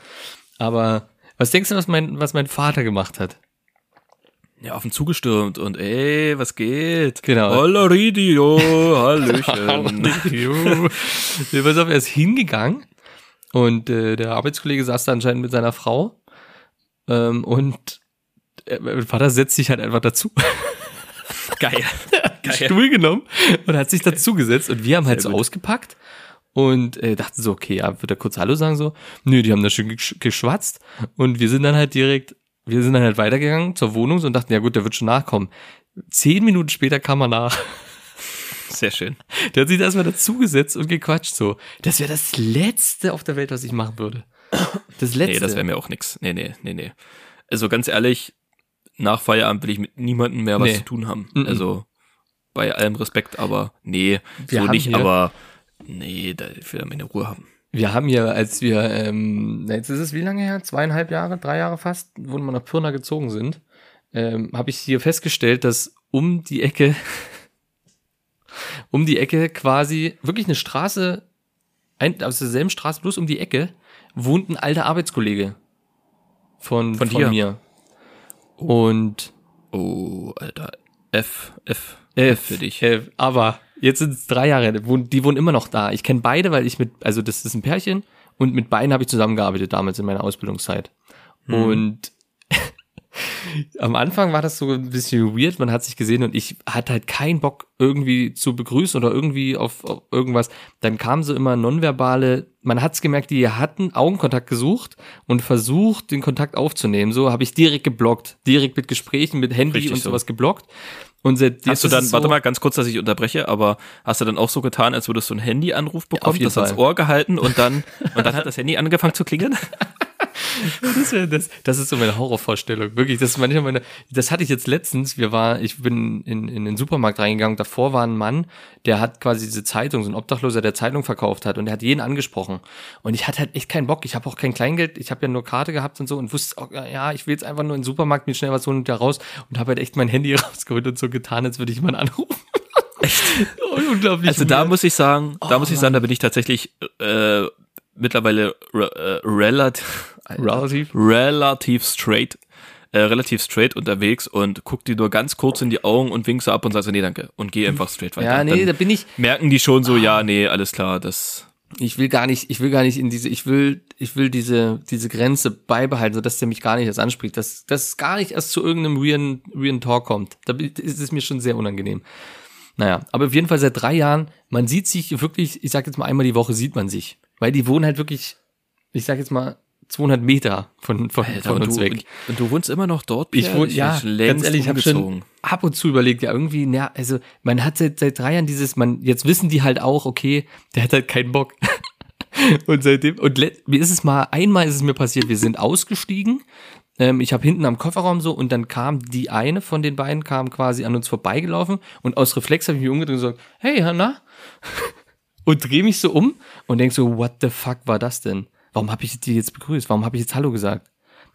Aber was denkst du, was mein, was mein Vater gemacht hat? Ja, auf den zugestürmt und ey, was geht? Genau. Holla Ridio, Hallöchen. Ja, pass auf, er ist hingegangen und äh, der Arbeitskollege saß da anscheinend mit seiner Frau ähm, und äh, mein Vater setzt sich halt einfach dazu, Geil. den Stuhl genommen und hat sich dazu gesetzt und wir haben halt Sehr so gut. ausgepackt und äh, dachten so, okay, ja, wird er kurz Hallo sagen so? Nö, die haben da schön gesch geschwatzt und wir sind dann halt direkt, wir sind dann halt weitergegangen zur Wohnung und dachten, ja gut, der wird schon nachkommen. Zehn Minuten später kam er nach. Sehr schön. Der hat sich da erstmal dazugesetzt und gequatscht so. Das wäre das Letzte auf der Welt, was ich machen würde. Das Letzte. Nee, das wäre mir auch nix. Nee, nee, nee, nee. Also ganz ehrlich, nach Feierabend will ich mit niemandem mehr was Nee. zu tun haben. Mhm. Also bei allem Respekt, aber nee, Wir so nicht, aber nee, da ich will meine Ruhe haben. Wir haben hier, als wir, ähm, jetzt ist es wie lange her? Zweieinhalb Jahre, drei Jahre fast, wo wir nach Pirna gezogen sind, ähm, habe ich hier festgestellt, dass um die Ecke, um die Ecke quasi wirklich eine Straße, ein, aus derselben Straße, bloß um die Ecke, wohnt ein alter Arbeitskollege von, Von von mir. Und Oh, Alter. F, F, F für dich. Äh, aber jetzt sind es drei Jahre, die wohnen- die wohnen immer noch da. Ich kenne beide, weil ich mit, also das ist ein Pärchen und mit beiden habe ich zusammengearbeitet damals in meiner Ausbildungszeit. Und am Anfang war das so ein bisschen weird, man hat sich gesehen und ich hatte halt keinen Bock irgendwie zu begrüßen oder irgendwie auf, auf irgendwas. Dann kam so immer nonverbale, man hat's gemerkt, die hatten Augenkontakt gesucht und versucht, den Kontakt aufzunehmen. So habe ich direkt geblockt, direkt mit Gesprächen, mit Handy Richtig und so. sowas geblockt. Und Hast du dann, es warte so, mal ganz kurz, dass ich unterbreche, aber hast du dann auch so getan, als würdest du einen Handyanruf bekommen, jeden das ans Fall. Ohr gehalten und dann, und dann hat das Handy angefangen zu klingeln? Das, wär, das, das ist so meine Horrorvorstellung. Wirklich, das ist manchmal meine. Das hatte ich jetzt letztens. Wir war, ich bin in, in den Supermarkt reingegangen. Davor war ein Mann, der hat quasi diese Zeitung, so ein Obdachloser, der Zeitung verkauft hat und der hat jeden angesprochen. Und ich hatte halt echt keinen Bock. Ich habe auch kein Kleingeld. Ich habe ja nur Karte gehabt und so und wusste, auch, ja, ich will jetzt einfach nur in den Supermarkt mir schnell was holen und da raus und habe halt echt mein Handy rausgeholt und so getan, als würde ich jemanden anrufen. Echt? Unglaublich. Also da muss ich sagen, da oh, muss ich sagen, da bin ich tatsächlich äh, mittlerweile re äh, relativ relativ relativ straight äh, relativ straight unterwegs und guck die nur ganz kurz in die Augen und wink so ab und sag so, nee, danke. Und geh einfach straight weiter. Ja, nee, Dann da bin ich. Merken die schon so, ah. ja, nee, alles klar, das. Ich will gar nicht, ich will gar nicht in diese, ich will, ich will diese, diese Grenze beibehalten, sodass der mich gar nicht erst anspricht, dass, dass es gar nicht erst zu irgendeinem weirden, weirden Talk kommt. Da ist es mir schon sehr unangenehm. Naja, aber auf jeden Fall seit drei Jahren, man sieht sich wirklich, ich sag jetzt mal einmal die Woche sieht man sich. Weil die wohnen halt wirklich, ich sag jetzt mal, 200 Meter von, von, Alter, von uns du, weg. Und du wohnst immer noch dort? Pierre? Ich wohne, ja, ganz ehrlich, ich habe schon ab und zu überlegt, ja irgendwie, na, also man hat seit, seit drei Jahren dieses, man, jetzt wissen die halt auch, okay, der hat halt keinen Bock. und seitdem, und mir ist es mal, einmal ist es mir passiert, wir sind ausgestiegen, ähm, ich habe hinten am Kofferraum so und dann kam die eine von den beiden, kam quasi an uns vorbeigelaufen und aus Reflex habe ich mich umgedreht und gesagt, hey, Hanna, und drehe mich so um und denk so, what the fuck war das denn? Warum habe ich die jetzt begrüßt? Warum habe ich jetzt Hallo gesagt?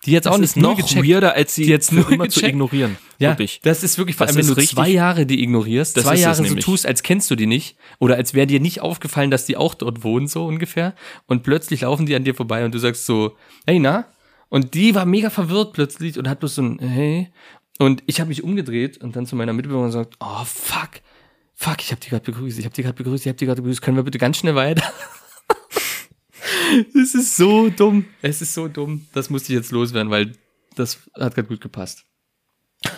Die jetzt auch nicht noch gecheckt. weirder, als sie die jetzt nur immer zu ignorieren. Ja, wirklich. Das ist wirklich, vor allem, wenn du zwei Jahre die ignorierst, zwei Jahre so tust, als kennst du die nicht, oder als wäre dir nicht aufgefallen, dass die auch dort wohnen, so ungefähr, und plötzlich laufen die an dir vorbei und du sagst so, hey, na? Und die war mega verwirrt plötzlich und hat bloß so ein, hey. Und ich habe mich umgedreht und dann zu meiner Mitbewohnerin gesagt, oh, fuck, fuck, ich habe die gerade begrüßt, ich habe die gerade begrüßt, ich habe die gerade begrüßt, können wir bitte ganz schnell weiter? Das ist so dumm. Es ist so dumm. Das musste ich jetzt loswerden, weil das hat gerade gut gepasst.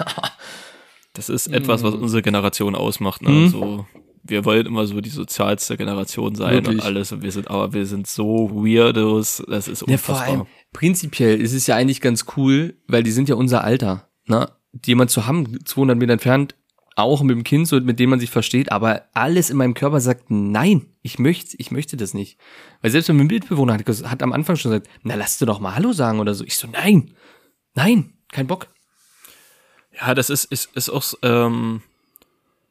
Das ist etwas, was unsere Generation ausmacht. Ne? Mhm. So, wir wollen immer so die sozialste Generation sein Wirklich? und alles. Und wir sind, aber wir sind so Weirdos. Das ist unfassbar. Ja, vor allem, prinzipiell ist es ja eigentlich ganz cool, weil die sind ja unser Alter. Ne? Jemand zu haben, 200 Meter entfernt, auch mit dem Kind, so mit dem man sich versteht, aber alles in meinem Körper sagt, nein, ich möchte, ich möchte das nicht. Weil selbst mein Mitbewohner hat, hat am Anfang schon gesagt, na lass du doch mal Hallo sagen oder so. Ich so, nein, nein, kein Bock. Ja, das ist, ist, ist auch ähm,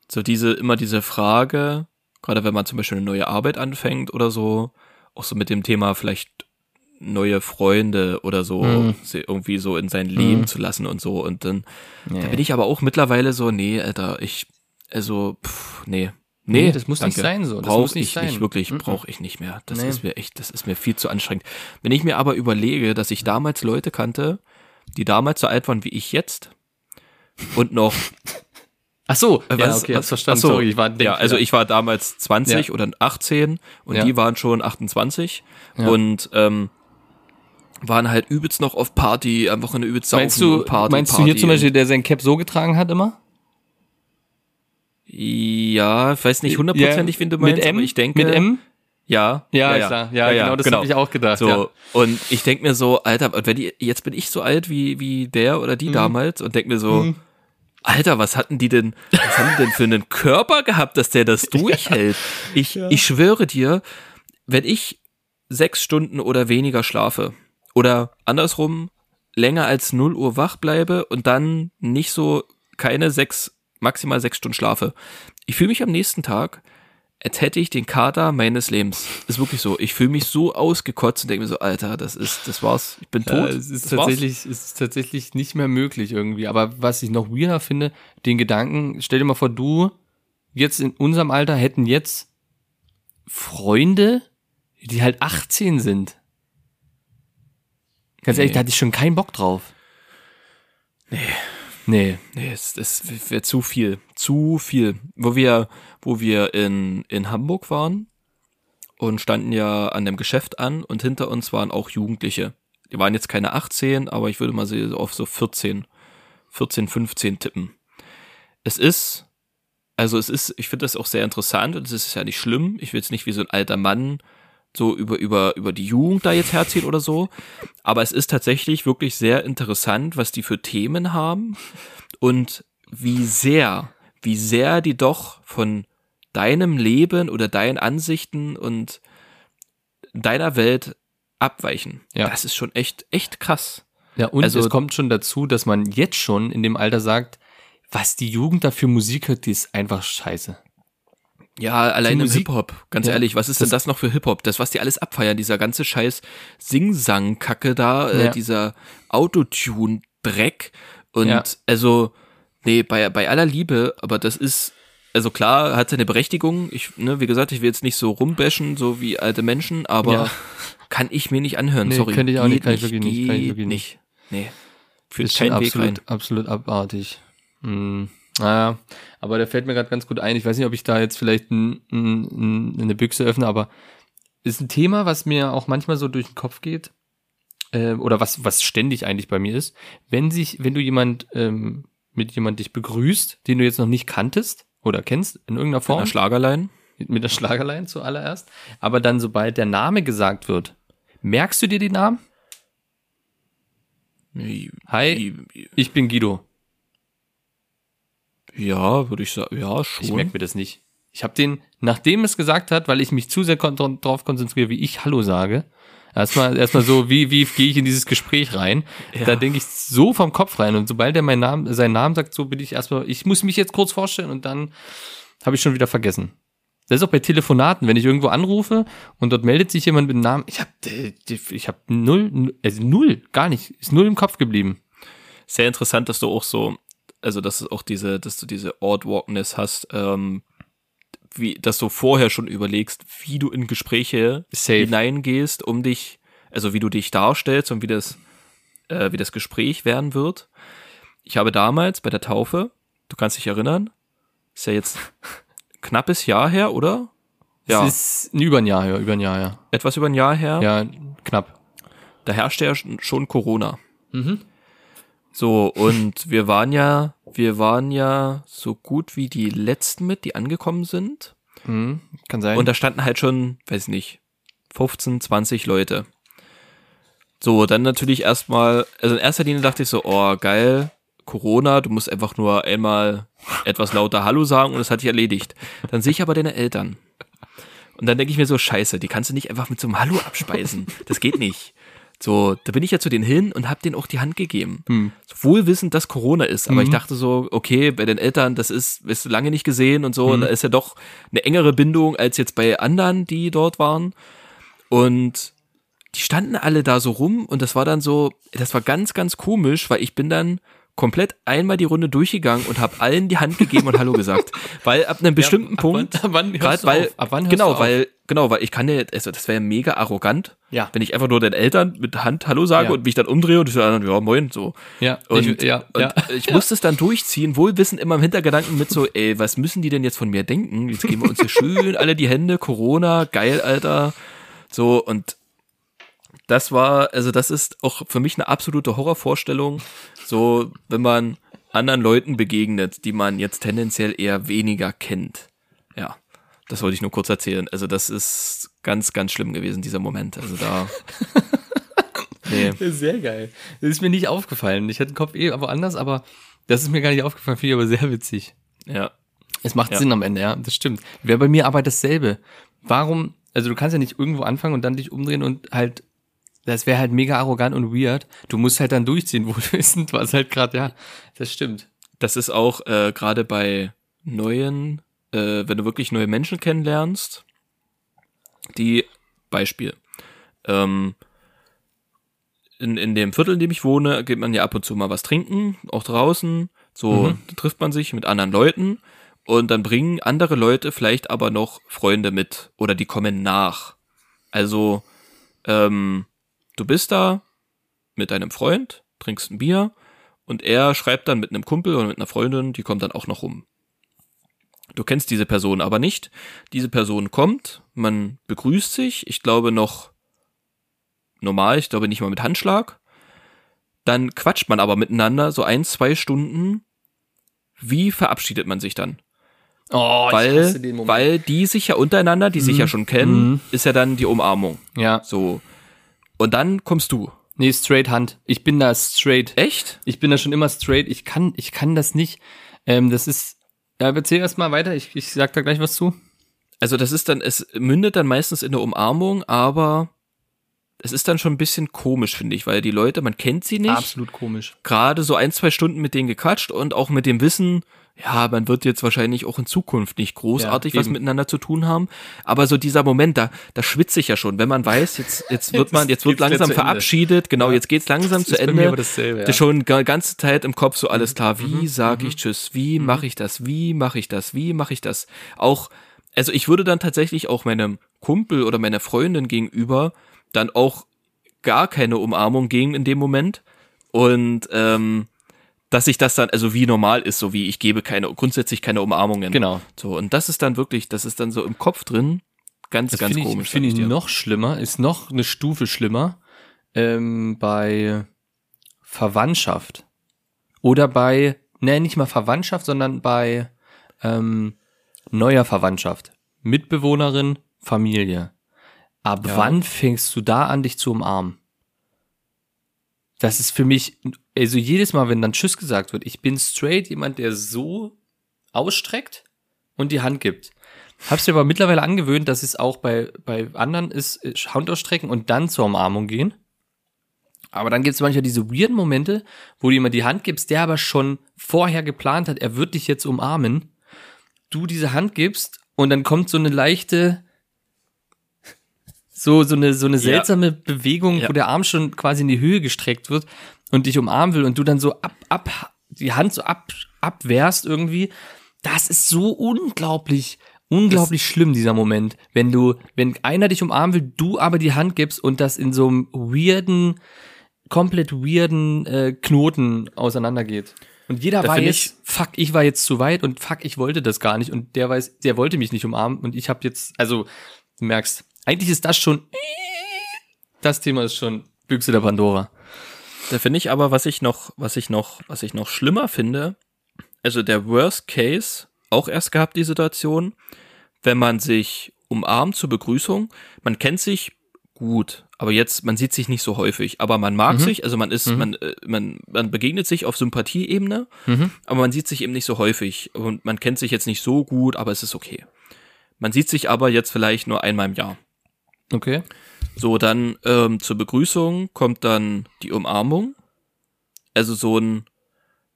so diese, immer diese Frage, gerade wenn man zum Beispiel eine neue Arbeit anfängt oder so, auch so mit dem Thema vielleicht neue Freunde oder so mhm. irgendwie so in sein Leben mhm. zu lassen und so. Und dann nee. da bin ich aber auch mittlerweile so, nee, Alter, ich, also, pff, nee. Nee, nee, das muss danke. nicht sein so. Das brauch muss nicht ich sein. nicht, wirklich, mhm. brauche ich nicht mehr. Das nee. ist mir echt, das ist mir viel zu anstrengend. Wenn ich mir aber überlege, dass ich damals Leute kannte, die damals so alt waren wie ich jetzt und noch Ach so, äh, was, ja, okay, was, verstanden. Ach so, Sorry, ich war ja, also ich war damals 20 ja. oder 18 und ja. die waren schon 28 ja. und ähm, waren halt übelst noch auf Party, einfach eine übelst meinst du, Party. Meinst Party. du hier zum Beispiel, der sein Cap so getragen hat immer? Ja, ich weiß nicht hundertprozentig, ja, wen du meinst, mit M, ich denke. Mit M? Ja, ja, ja, klar. ja, ja, genau, das genau. habe ich auch gedacht. So, ja. und ich denk mir so, Alter, wenn die, jetzt bin ich so alt wie, wie der oder die mhm. damals und denk mir so, mhm. Alter, was hatten die denn, was haben die denn für einen Körper gehabt, dass der das durchhält? Ich, ich schwöre dir, wenn ich sechs Stunden oder weniger schlafe, oder andersrum länger als 0 Uhr wach bleibe und dann nicht so keine sechs, maximal sechs Stunden schlafe. Ich fühle mich am nächsten Tag, als hätte ich den Kater meines Lebens. Ist wirklich so. Ich fühle mich so ausgekotzt und denke mir so, Alter, das ist, das war's. Ich bin tot. Ja, es ist tatsächlich, es ist tatsächlich nicht mehr möglich irgendwie. Aber was ich noch weirder finde, den Gedanken, stell dir mal vor, du jetzt in unserem Alter hätten jetzt Freunde, die halt 18 sind. Ganz ehrlich, da hatte ich schon keinen Bock drauf. Nee. Nee. Nee, es, es wäre zu viel. Zu viel. Wo wir, wo wir in, in Hamburg waren und standen ja an dem Geschäft an und hinter uns waren auch Jugendliche. Die waren jetzt keine 18, aber ich würde mal so auf so 14, 14, 15 tippen. Es ist, also es ist, ich finde das auch sehr interessant und es ist ja nicht schlimm. Ich will jetzt nicht wie so ein alter Mann so über, über, über die Jugend da jetzt herzieht oder so. Aber es ist tatsächlich wirklich sehr interessant, was die für Themen haben und wie sehr, wie sehr die doch von deinem Leben oder deinen Ansichten und deiner Welt abweichen. Ja. Das ist schon echt, echt krass. Ja, und Also- es kommt schon dazu, dass man jetzt schon in dem Alter sagt, was die Jugend da für Musik hört, die ist einfach scheiße. Ja, allein im Hip-Hop. Ganz Ja, ehrlich, was ist denn das noch für Hip-Hop? Das, was die alles abfeiern, dieser ganze scheiß Sing-Sang-Kacke da, äh, Ja. dieser Autotune-Dreck. Und Ja. also, nee, bei, bei aller Liebe, aber das ist, also klar, hat seine Berechtigung. Ich, ne, wie gesagt, ich will jetzt nicht so rumbashen, so wie alte Menschen, aber kann ich mir nicht anhören. Nee, Sorry. könnte ich auch nicht, kann ich wirklich nicht, kann ich wirklich nicht. Nee. Ist keinen Weg rein. absolut, absolut abartig. Hm. Naja, aber der fällt mir gerade ganz gut ein. Ich weiß nicht, ob ich da jetzt vielleicht ein, ein, ein, eine Büchse öffne, aber ist ein Thema, was mir auch manchmal so durch den Kopf geht, äh, oder was, was ständig eigentlich bei mir ist. Wenn sich, wenn du jemand ähm, mit jemand dich begrüßt, den du jetzt noch nicht kanntest oder kennst in irgendeiner Mit Form, einer Schlagerlein. mit der Schlagerlein zuallererst, aber dann sobald der Name gesagt wird, merkst du dir den Namen? Hi, ich bin Guido. Ja, würde ich sagen, ja, schon. Ich merke mir das nicht. Ich habe den, nachdem es gesagt hat, weil ich mich zu sehr kon drauf konzentriere, wie ich Hallo sage, erstmal erstmal so, wie, wie gehe ich in dieses Gespräch rein, Ja. da denke ich so vom Kopf rein und sobald er meinen Namen, seinen Namen sagt, so bin ich erstmal, ich muss mich jetzt kurz vorstellen und dann habe ich schon wieder vergessen. Das ist auch bei Telefonaten, wenn ich irgendwo anrufe und dort meldet sich jemand mit Namen, ich habe ich hab null, also null, gar nicht, ist null im Kopf geblieben. sehr interessant, dass du auch so, also dass du auch diese, dass du diese Odd-Walkness hast, ähm, wie, dass du vorher schon überlegst, wie du in Gespräche Safe. hineingehst, um dich, also wie du dich darstellst und wie das, äh, wie das Gespräch werden wird. Ich habe damals bei der Taufe, du kannst dich erinnern, ist ja jetzt knappes Jahr her, oder? Ja, Es ist über ein Jahr her, über ein Jahr, ja. etwas über ein Jahr her. Ja, knapp. da herrschte ja schon- schon Corona. Mhm. So, und wir waren ja, wir waren ja so gut wie die letzten mit, die angekommen sind. Mhm. Kann sein. Und da standen halt schon, weiß nicht, 15, 20 Leute. So, dann natürlich erstmal, also in erster Linie dachte ich so, oh, geil, Corona, du musst einfach nur einmal etwas lauter Hallo sagen und es hat sich erledigt. Dann sehe ich aber deine Eltern. Und dann denke ich mir so, scheiße, die kannst du nicht einfach mit so einem Hallo abspeisen. Das geht nicht. So, da bin ich ja zu denen hin und hab denen auch die Hand gegeben. Hm. Wohl wissend, dass Corona ist. Aber Mhm. ich dachte so, okay, bei den Eltern, das ist, wirst du lange nicht gesehen und so. Und da ist ja doch eine engere Bindung als jetzt bei anderen, die dort waren. Und die standen alle da so rum und das war dann so, das war ganz, ganz komisch, weil ich bin dann komplett einmal die Runde durchgegangen und habe allen die Hand gegeben und Hallo gesagt. Weil ab einem bestimmten ab Punkt, wann- ab wann grad weil, auf? Ab wann genau, weil, genau, weil ich kann ja, also das wäre mega arrogant, Ja. wenn ich einfach nur den Eltern mit Hand Hallo sage Ja. und mich dann umdrehe und die sagen, ja, moin, so. Ja, Und, ich, ja, und ja. ich musste es dann durchziehen, wohlwissend immer im Hintergedanken mit so, ey, was müssen die denn jetzt von mir denken? Jetzt geben wir uns hier schön alle die Hände, Corona, geil, Alter. So, und das war, also das ist auch für mich eine absolute Horrorvorstellung. So, wenn man anderen Leuten begegnet, die man jetzt tendenziell eher weniger kennt. Ja, das wollte ich nur kurz erzählen. Also das ist ganz, ganz schlimm gewesen, dieser Moment. Also da. Nee. Sehr geil. Das ist mir nicht aufgefallen. Ich hatte den Kopf eh aber anders, aber das ist mir gar nicht aufgefallen, finde ich aber sehr witzig. Ja. Es macht Ja. Sinn am Ende, ja, das stimmt. Wäre bei mir aber dasselbe. Warum, also du kannst ja nicht irgendwo anfangen und dann dich umdrehen und halt, das wäre halt mega arrogant und weird. Du musst halt dann durchziehen, wo du bist, was halt gerade, ja, das stimmt. Das ist auch äh, gerade bei neuen, äh, wenn du wirklich neue Menschen kennenlernst, die Beispiel. Ähm, in, in dem Viertel, in dem ich wohne, geht man ja ab und zu mal was trinken, auch draußen. So Mhm. trifft man sich mit anderen Leuten und dann bringen andere Leute vielleicht aber noch Freunde mit oder die kommen nach. Also ähm, du bist da mit deinem Freund, trinkst ein Bier und er schreibt dann mit einem Kumpel oder mit einer Freundin, die kommt dann auch noch rum. Du kennst diese Person aber nicht. Diese Person kommt, man begrüßt sich, ich glaube noch normal, ich glaube nicht mal mit Handschlag. Dann quatscht man aber miteinander so ein, zwei Stunden. Wie verabschiedet man sich dann? Oh, weil, weil die sich ja untereinander, die sich ja schon kennen, Mhm. ist ja dann die Umarmung. ja, So. Und dann kommst du. nee, straight Hand. Ich bin da straight. Echt? Ich bin da schon immer straight. Ich kann, ich kann das nicht. Ähm, das ist, ja, erzähl erst mal weiter. Ich, ich sag da gleich was zu. Also das ist dann, es mündet dann meistens in eine Umarmung, aber es ist dann schon ein bisschen komisch, finde ich, weil die Leute, man kennt sie nicht. Absolut komisch. Gerade so ein, zwei Stunden mit denen gequatscht und auch mit dem Wissen, ja, man wird jetzt wahrscheinlich auch in Zukunft nicht großartig Ja, was miteinander zu tun haben. Aber so dieser Moment, da, da schwitze ich ja schon, wenn man weiß, jetzt, jetzt wird man, jetzt wird langsam zu verabschiedet, genau, jetzt geht's langsam zu ist bei Ende. mir dasselbe, ja. Das schon die ganze Zeit im Kopf so alles klar, wie Mhm. sage ich Tschüss, wie mache ich das, wie mache ich das, wie mache ich das. Auch, also ich würde dann tatsächlich auch meinem Kumpel oder meiner Freundin gegenüber dann auch gar keine Umarmung geben in dem Moment. Und ähm, dass sich das dann, also wie normal ist, so wie ich gebe keine, grundsätzlich keine Umarmungen. Genau. So, und das ist dann wirklich, das ist dann so im Kopf drin, ganz, Das ganz finde komisch. ich, finde ich dir. noch schlimmer, ist noch eine Stufe schlimmer ähm, bei Verwandtschaft. Oder bei, ne, nicht mal Verwandtschaft, sondern bei ähm, neuer Verwandtschaft. Mitbewohnerin, Familie. Ab Ja. wann fängst du da an, dich zu umarmen? Das ist für mich, also jedes Mal, wenn dann Tschüss gesagt wird, ich bin straight jemand, der so ausstreckt und die Hand gibt. Hab's dir aber mittlerweile angewöhnt, dass es auch bei, bei anderen ist, äh, Hand ausstrecken und dann zur Umarmung gehen. Aber dann gibt's manchmal diese weirden Momente, wo du jemand die Hand gibst, der aber schon vorher geplant hat, er wird dich jetzt umarmen. Du diese Hand gibst und dann kommt so eine leichte, so, so eine, so eine seltsame Bewegung, Ja. wo der Arm schon quasi in die Höhe gestreckt wird und dich umarmen will und du dann so ab, ab, die Hand so ab, abwehrst irgendwie. Das ist so unglaublich, unglaublich schlimm, dieser Moment. Wenn du, wenn einer dich umarmen will, du aber die Hand gibst und das in so einem weirden, komplett weirden äh, Knoten auseinandergeht. Und jeder Da weiß, fuck, ich war jetzt zu weit und fuck, ich wollte das gar nicht. Und der weiß, der wollte mich nicht umarmen und ich habe jetzt, also, du merkst, eigentlich ist das schon, das Thema ist schon Büchse der Pandora. Da finde ich aber, was ich noch, was ich noch, was ich noch schlimmer finde, also der Worst Case, auch erst gehabt die Situation, wenn man sich umarmt zur Begrüßung, man kennt sich gut, aber jetzt, man sieht sich nicht so häufig, aber man mag sich, also man ist, man, äh, man, man begegnet sich auf Sympathieebene, aber man sieht sich eben nicht so häufig und man kennt sich jetzt nicht so gut, aber es ist okay. Man sieht sich aber jetzt vielleicht nur einmal im Jahr. Okay. So, dann ähm, zur Begrüßung kommt dann die Umarmung. Also so ein,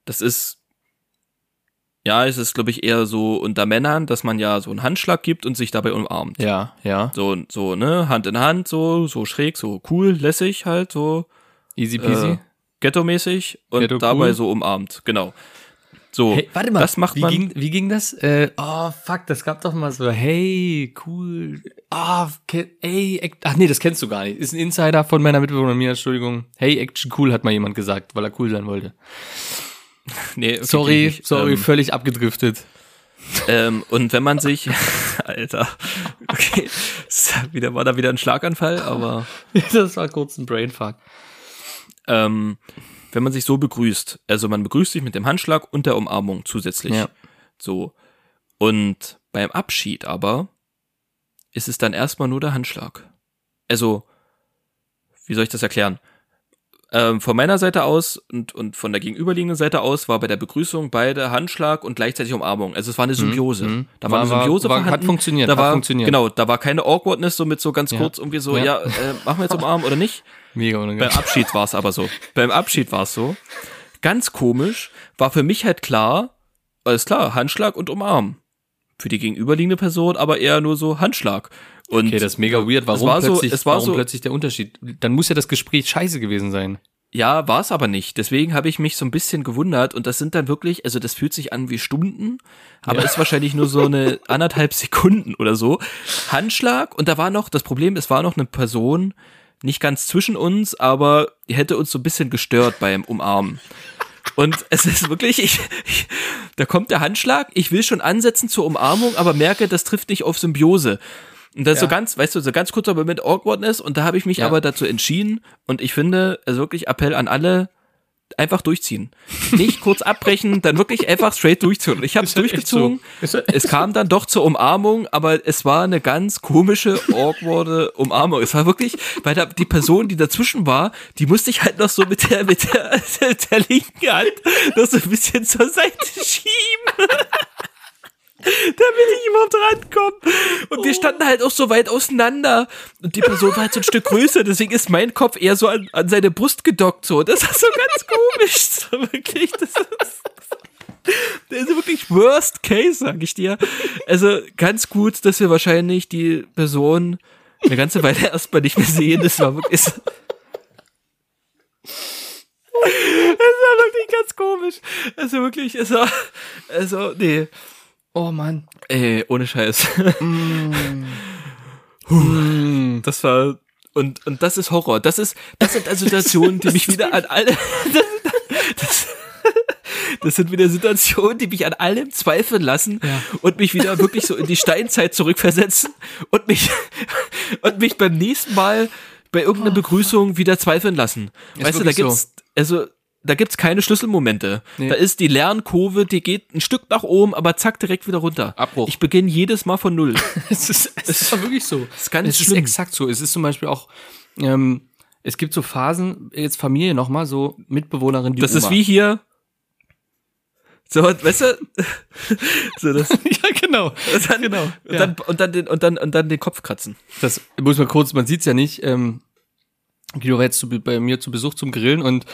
das ist, ja, es ist, glaube ich, eher so unter Männern, dass man ja so einen Handschlag gibt und sich dabei umarmt. Ja, ja. So, so, ne, Hand in Hand, so, so schräg, so cool, lässig halt, so Easy peasy. äh, ghetto-mäßig und Ghetto dabei cool. so umarmt, genau. So, Hey, warte mal, das macht wie, man. ging, wie ging das? Äh, oh, fuck, das gab doch mal so, hey, cool, ah, ke- ey, ach nee, das kennst du gar nicht. Ist ein Insider von meiner Mitbewohnerin mir, Entschuldigung. Hey, Action cool, hat mal jemand gesagt, weil er cool sein wollte. nee, okay, Sorry, sorry, Ähm, völlig abgedriftet. Ähm, und wenn man sich, Alter, okay, wieder, war da wieder ein Schlaganfall, aber das war kurz ein Brainfuck. ähm, wenn man sich so begrüßt, also man begrüßt sich mit dem Handschlag und der Umarmung zusätzlich. Ja. So. Und beim Abschied aber ist es dann erstmal nur der Handschlag. Also, wie soll ich das erklären? Ähm, von meiner Seite aus und, und von der gegenüberliegenden Seite aus war bei der Begrüßung beide Handschlag und gleichzeitig Umarmung. Also es war eine Symbiose. mhm. Da war, War- eine Symbiose war- hat vorhanden. funktioniert, Da hat war, funktioniert. Genau, da war keine Awkwardness so mit so ganz Ja. kurz irgendwie so, Ja. ja, äh, machen wir jetzt umarmen oder nicht? Mega Beim unangenehm. Abschied war es aber so. Beim Abschied war es so. Ganz komisch, war für mich halt klar, alles klar, Handschlag und umarmen. Für die gegenüberliegende Person aber eher nur so Handschlag. Und Okay, das ist mega weird. Warum, war so- plötzlich, es war warum so- plötzlich der Unterschied? Dann muss ja das Gespräch scheiße gewesen sein. ja, war es aber nicht. Deswegen habe ich mich so ein bisschen gewundert und das sind dann wirklich, also das fühlt sich an wie Stunden, aber ist wahrscheinlich nur so eine anderthalb Sekunden oder so. Handschlag und da war noch, das Problem, es war noch eine Person, nicht ganz zwischen uns, aber die hätte uns so ein bisschen gestört beim Umarmen. Und es ist wirklich, ich, ich, da kommt der Handschlag, ich will schon ansetzen zur Umarmung, aber merke, das trifft nicht auf Symbiose. Und das ist so Ja. ganz, weißt du, so ganz kurzer Moment Awkwardness und da habe ich mich Ja. aber dazu entschieden und ich finde, also wirklich Appell an alle, einfach durchziehen. Nicht kurz abbrechen, dann wirklich einfach straight durchziehen. Und ich habe es durchgezogen. so. Es kam dann doch zur Umarmung, aber es war eine ganz komische, awkwarde Umarmung. Es war wirklich, weil da die Person, die dazwischen war, die musste ich halt noch so mit der, mit der, der linken Hand noch so ein bisschen zur Seite schieben. Damit ich überhaupt rankomme. Und wir standen halt auch so weit auseinander. Und die Person war halt so ein Stück größer, deswegen ist mein Kopf eher so an, an seine Brust gedockt. So. Das ist so ganz komisch. So, wirklich, das ist. Der ist wirklich worst case, sag ich dir. Also ganz gut, dass wir wahrscheinlich die Person eine ganze Weile erstmal nicht mehr sehen. Das war wirklich. Das war wirklich ganz komisch. Also wirklich, es war. Also, nee. Oh Mann. Ey, ohne Scheiß. Mm. Das war. Und, und das ist Horror. Das ist, das sind also Situationen, die mich wieder an alle. Das, das, das sind wieder Situationen, die mich an allem zweifeln lassen Ja. und mich wieder wirklich so in die Steinzeit zurückversetzen und mich, und mich beim nächsten Mal bei irgendeiner Begrüßung wieder zweifeln lassen. weißt du, da wirklich so. gibt's, also, da gibt's keine Schlüsselmomente. Nee. Da ist die Lernkurve, die geht ein Stück nach oben, aber zack, direkt wieder runter. Abbruch. Ich beginne jedes Mal von Null. Es ist, es ist wirklich so. Das ist ganz es schlimm. ist exakt so. Es ist zum Beispiel auch, ähm, es gibt so Phasen, jetzt Familie nochmal, so Mitbewohnerin, die Das Oma. ist wie hier. So, weißt du? so, das, ja, genau. und dann, genau. Und, ja. dann, und, dann den, und, dann, und dann den Kopf kratzen. Das muss man kurz, man sieht's ja nicht. Ähm, Guido war jetzt zu, bei mir zu Besuch zum Grillen und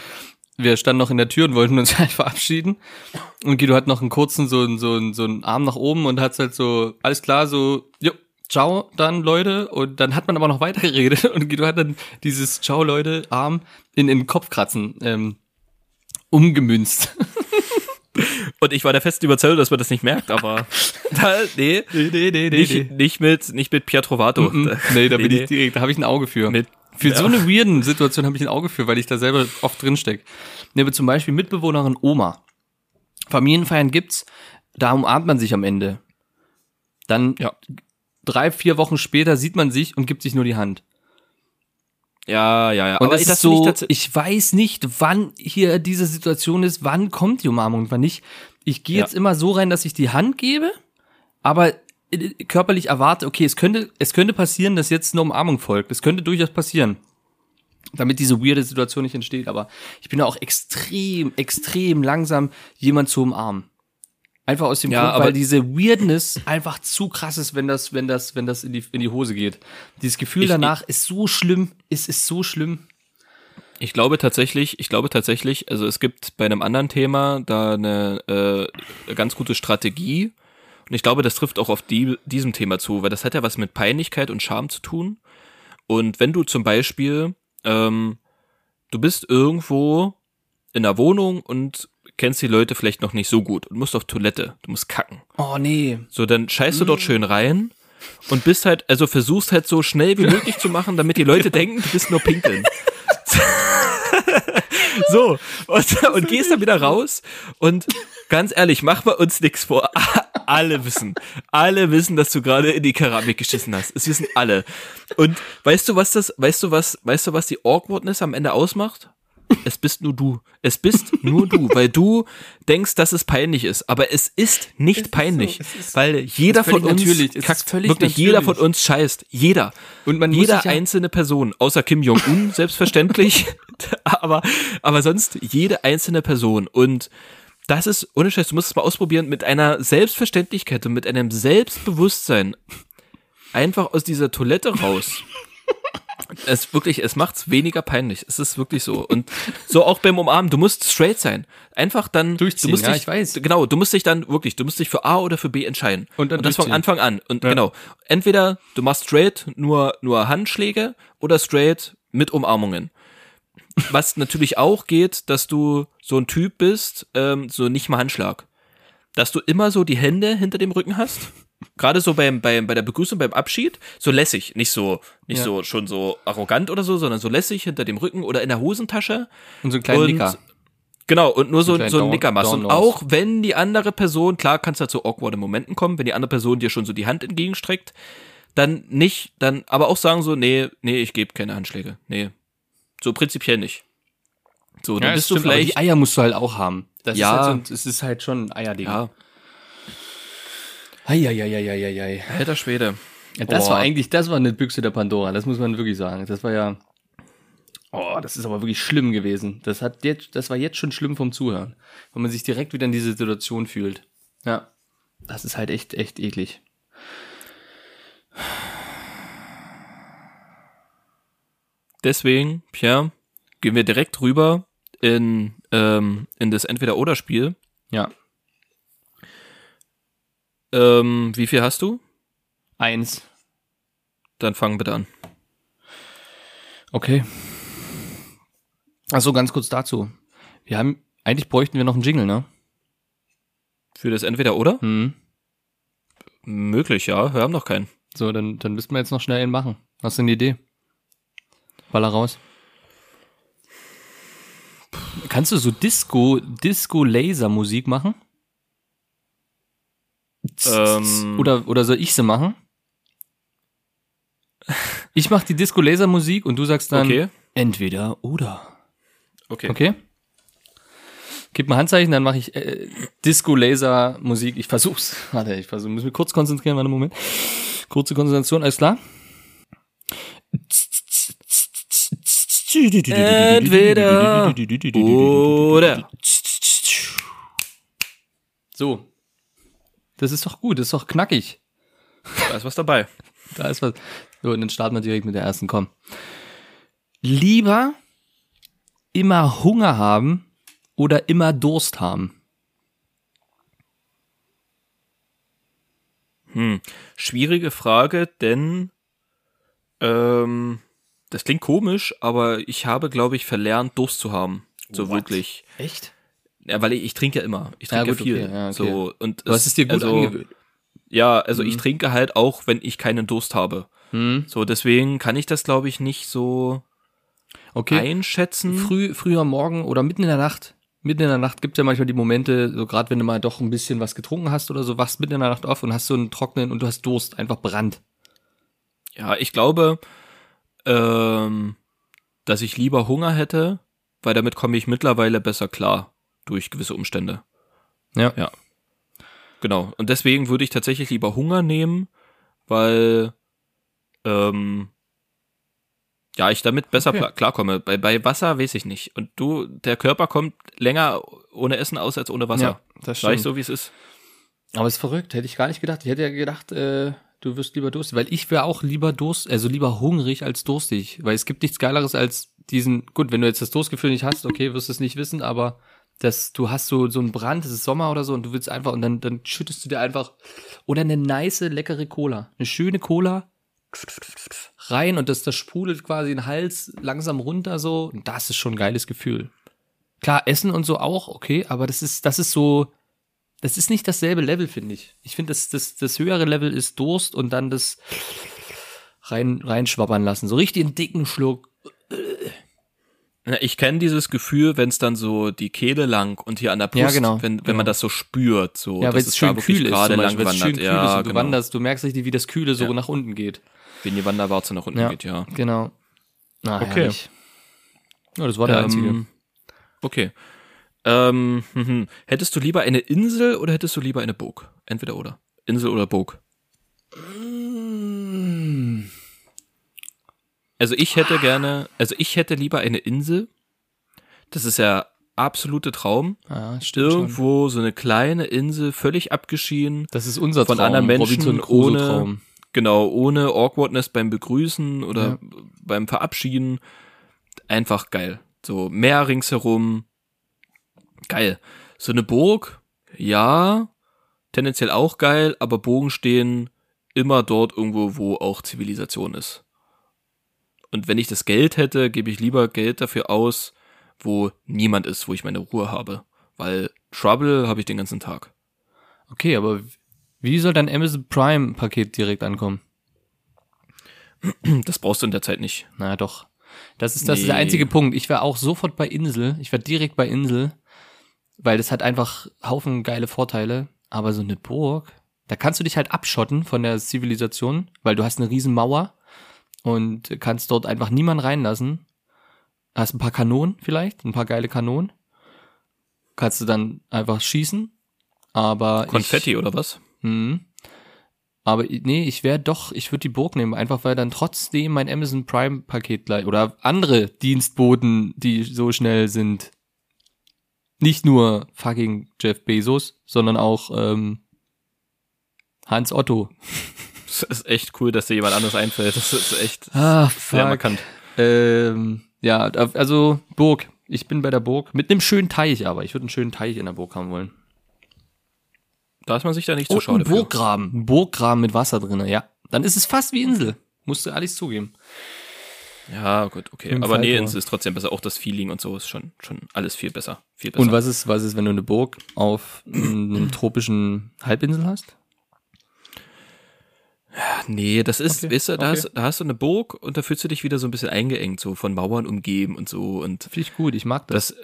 wir standen noch in der Tür und wollten uns halt verabschieden. Und Guido hat noch einen kurzen, so, so, so einen Arm nach oben und hat halt so, alles klar, so, jo, ciao dann, Leute. Und dann hat man aber noch weiter geredet und Guido hat dann dieses Ciao, Leute, Arm in, in den Kopfkratzen ähm, umgemünzt. Und ich war der festen Überzeugung, dass man das nicht merkt, aber da, nee, nee, nee, nee, nicht, nicht mit, nicht mit Pietro Mhm. Nee, da bin ich direkt, da habe ich ein Auge für. Mit- für ja. so eine weirden Situation habe ich ein Auge für, weil ich da selber oft drin steck. Nee, aber zum Beispiel Mitbewohnerin Oma. Familienfeiern gibt's, da umarmt man sich am Ende. Dann Ja. drei, vier Wochen später sieht man sich und gibt sich nur die Hand. Ja, ja, ja. Und aber das ist so, ich ich weiß nicht, wann hier diese Situation ist, wann kommt die Umarmung und wann nicht. Ich gehe Ja. jetzt immer so rein, dass ich die Hand gebe, aber körperlich erwarte, okay, es könnte, es könnte passieren, dass jetzt eine Umarmung folgt. Es könnte durchaus passieren. Damit diese weirde Situation nicht entsteht. Aber ich bin auch extrem, extrem langsam, jemand zu umarmen. Einfach aus dem Ja, Grund, aber- weil diese Weirdness einfach zu krass ist, wenn das, wenn das, wenn das in die, in die Hose geht. Dieses Gefühl Ich- danach ist so schlimm, es ist so schlimm. Ich glaube tatsächlich, ich glaube tatsächlich, also es gibt bei einem anderen Thema da eine äh, ganz gute Strategie. Und ich glaube, das trifft auch auf die, diesem Thema zu, weil das hat ja was mit Peinlichkeit und Scham zu tun. Und wenn du zum Beispiel, ähm, du bist irgendwo in einer Wohnung und kennst die Leute vielleicht noch nicht so gut und musst auf Toilette, du musst kacken. Oh nee. So, dann scheißt du dort schön rein und bist halt, also versuchst halt so schnell wie möglich zu machen, damit die Leute denken, du bist nur pinkeln. so, und, und gehst dann wieder raus und ganz ehrlich, mach mal uns nichts vor. Alle wissen, alle wissen, dass du gerade in die Keramik geschissen hast. Es wissen alle. Und weißt du, was das, weißt du was, weißt du, was die Awkwardness am Ende ausmacht? Es bist nur du. Es bist nur du, weil du denkst, dass es peinlich ist. Aber es ist nicht peinlich, es ist- weil jeder ist von uns natürlich. Es ist kackt. völlig wirklich jeder natürlich. von uns scheißt. Jeder. Und man jeder ja- einzelne Person, außer Kim Jong-un selbstverständlich, aber aber sonst jede einzelne Person und das ist, ohne Scheiß, du musst es mal ausprobieren, mit einer Selbstverständlichkeit und mit einem Selbstbewusstsein einfach aus dieser Toilette raus. Es wirklich, es macht's weniger peinlich. Es ist wirklich so. Und so auch beim Umarmen, du musst straight sein. Einfach dann Durchziehen, du musst ja, dich, ich weiß. Genau, du musst dich dann wirklich, du musst dich für A oder für B entscheiden. Und dann das von. Anfang an. Und genau, entweder du machst straight nur nur Handschläge oder straight mit Umarmungen. Was natürlich auch geht, dass du so ein Typ bist, ähm, so nicht mal Handschlag. Dass du immer so die Hände hinter dem Rücken hast. Gerade so beim, beim, bei der Begrüßung, beim Abschied, so lässig, nicht so, nicht Ja. so schon so arrogant oder so, sondern so lässig hinter dem Rücken oder in der Hosentasche. Und so einen kleinen Und- Nicker. Genau, und nur so, so ein Down- Nicker machst. Und auch wenn die andere Person, klar kannst du zu awkward Momenten kommen, wenn die andere Person dir schon so die Hand entgegenstreckt, dann nicht, dann aber auch sagen so, nee, nee, ich gebe keine Handschläge. Nee. So prinzipiell nicht. So, dann Ja, bist du stimmt, vielleicht. Die Eier musst du halt auch haben. Das Ja. ist halt so, es ist halt schon ein Eierding. Ja, Eieieiei. alter Schwede. Ja, das Oh. war eigentlich, das war eine Büchse der Pandora, das muss man wirklich sagen. Das war ja, oh, das ist aber wirklich schlimm gewesen. Das hat jetzt, das war jetzt schon schlimm vom Zuhören, weil man sich direkt wieder in diese Situation fühlt. Ja. das ist halt echt, echt eklig. Deswegen, Pierre, gehen wir direkt rüber in, ähm, in das Entweder-Oder-Spiel. Ja. Ähm, wie viel hast du? Eins. Dann fang bitte an. Okay. Achso, ganz kurz dazu. Wir haben, eigentlich bräuchten wir noch einen Jingle, ne? Für das Entweder-Oder? Hm. Möglich, ja. Wir haben noch keinen. So, dann, dann müssten wir jetzt noch schnell einen machen. Hast du eine Idee? Baller raus. Kannst du so Disco, Disco-Laser-Musik machen? Ähm. Oder, oder soll ich sie machen? Ich mach die Disco-Laser-Musik und du sagst dann Okay. entweder oder. Okay. Okay? Gib mal Handzeichen, dann mache ich äh, Disco-Laser-Musik. Ich versuch's. Warte, ich versuch, muss mich kurz konzentrieren, warte einen Moment. Kurze Konzentration, alles klar? Entweder oder. So. Das ist doch gut, das ist doch knackig. Da ist was dabei. Da ist was. So, und dann starten wir direkt mit der ersten, komm. Lieber immer Hunger haben oder immer Durst haben? Hm. Schwierige Frage, denn ähm, das klingt komisch, aber ich habe, glaube ich, verlernt, Durst zu haben. So What? wirklich. Echt? Ja, weil ich, ich trinke ja immer. Ich Ja, trinke gut, viel. okay, ja, okay. So, und hast es dir gut also, angewöhnt. Ja, also ich Mhm. trinke halt auch, wenn ich keinen Durst habe. Hm? So, deswegen kann ich das, glaube ich, nicht so Okay. einschätzen. Früh, früher Morgen oder mitten in der Nacht. Mitten in der Nacht gibt's ja manchmal die Momente, so gerade wenn du mal doch ein bisschen was getrunken hast oder so, wachst mitten in der Nacht auf und hast so einen trockenen und du hast Durst, einfach Brand. Ja, ich glaube, ähm, dass ich lieber Hunger hätte, weil damit komme ich mittlerweile besser klar durch gewisse Umstände. Ja. Ja. Genau. Und deswegen würde ich tatsächlich lieber Hunger nehmen, weil ähm, ja, ich damit besser Okay. klar- klarkomme. Bei, bei Wasser weiß ich nicht. Und du, der Körper kommt länger ohne Essen aus als ohne Wasser. das Sag ich so, wie es ist. Aber es ist verrückt, hätte ich gar nicht gedacht. Ich hätte ja gedacht, äh, du wirst lieber durstig, weil ich wäre auch lieber durst, also lieber hungrig als durstig, weil es gibt nichts geileres als diesen, gut, wenn du jetzt das Durstgefühl nicht hast, okay, wirst du es nicht wissen, aber dass du hast so so einen Brand, es ist Sommer oder so und du willst einfach und dann dann schüttest du dir einfach oder eine nice leckere Cola, eine schöne Cola rein und das das sprudelt quasi den Hals langsam runter so. Und das ist schon ein geiles Gefühl. Klar, Essen und so auch, okay, aber das ist das ist so das ist nicht dasselbe Level, finde ich. Ich finde, das, das, das höhere Level ist Durst und dann das rein, reinschwabbern lassen. So richtig einen dicken Schluck. Ich kenne dieses Gefühl, wenn es dann so die Kehle lang und hier an der Brust, Ja, genau, wenn, wenn genau. man das so spürt, so, Ja, dass es schön kühl ist, gerade lang es schön wandert. kühl Ja, ist und du genau. wanderst, du merkst richtig, wie das Kühle so Ja. nach unten geht. Wenn die Wanderwarze nach unten Ja, geht, ja. genau. Na, Okay. herrlich. Ja, das war der einzige. Ähm, okay. Ähm, mhm. hättest du lieber eine Insel oder hättest du lieber eine Burg? Entweder oder. Insel oder Burg. Also ich hätte gerne, also ich hätte lieber eine Insel. Das ist ja absolute Traum. Ja, stimmt schon. Irgendwo so eine kleine Insel, völlig abgeschieden. Das ist unser von Traum. anderen Menschen ohne- Traum. Genau, ohne Awkwardness beim Begrüßen oder Ja. beim Verabschieden. Einfach geil. So Meer ringsherum. Geil. So eine Burg, ja, tendenziell auch geil, aber Burgen stehen immer dort irgendwo, wo auch Zivilisation ist. Und wenn ich das Geld hätte, gebe ich lieber Geld dafür aus, wo niemand ist, wo ich meine Ruhe habe. Weil Trouble habe ich den ganzen Tag. Okay, aber wie soll dein Amazon Prime Paket direkt ankommen? Das brauchst du in der Zeit nicht. Na doch. Das ist, das ist der Nee. einzige Punkt. Ich wäre auch sofort bei Insel. Ich wäre direkt bei Insel, weil das hat einfach Haufen geile Vorteile. Aber so eine Burg, da kannst du dich halt abschotten von der Zivilisation, weil du hast eine riesen Mauer und kannst dort einfach niemanden reinlassen. Hast ein paar Kanonen vielleicht, ein paar geile Kanonen. Kannst du dann einfach schießen. Aber Konfetti ich, oder was? Mhm. Aber nee, ich wäre doch, ich würde die Burg nehmen, einfach weil dann trotzdem mein Amazon Prime Paket gleich oder andere Dienstboten, die so schnell sind, nicht nur fucking Jeff Bezos, sondern auch ähm, Hans Otto. Das ist echt cool, dass dir jemand anderes einfällt. Das ist echt Ah, sehr markant. Ähm, ja, also Burg. Ich bin bei der Burg. Mit einem schönen Teich aber. Ich würde einen schönen Teich in der Burg haben wollen. Da ist man sich da nicht so Und schade ein für. Burggraben. Ein Burggraben mit Wasser drin, ja. Dann ist es fast wie Insel. Musst du ehrlich zugeben. Ja, gut, okay. Aber nee, es ist trotzdem besser. Auch das Feeling und so ist schon, schon alles viel besser. Viel besser. Und was ist, was ist, wenn du eine Burg auf einem tropischen Halbinsel hast? Nee, das ist, Okay, weißt du, da, okay. hast, da hast du eine Burg und da fühlst du dich wieder so ein bisschen eingeengt, so von Mauern umgeben und so. Und Finde ich gut, ich mag das. das,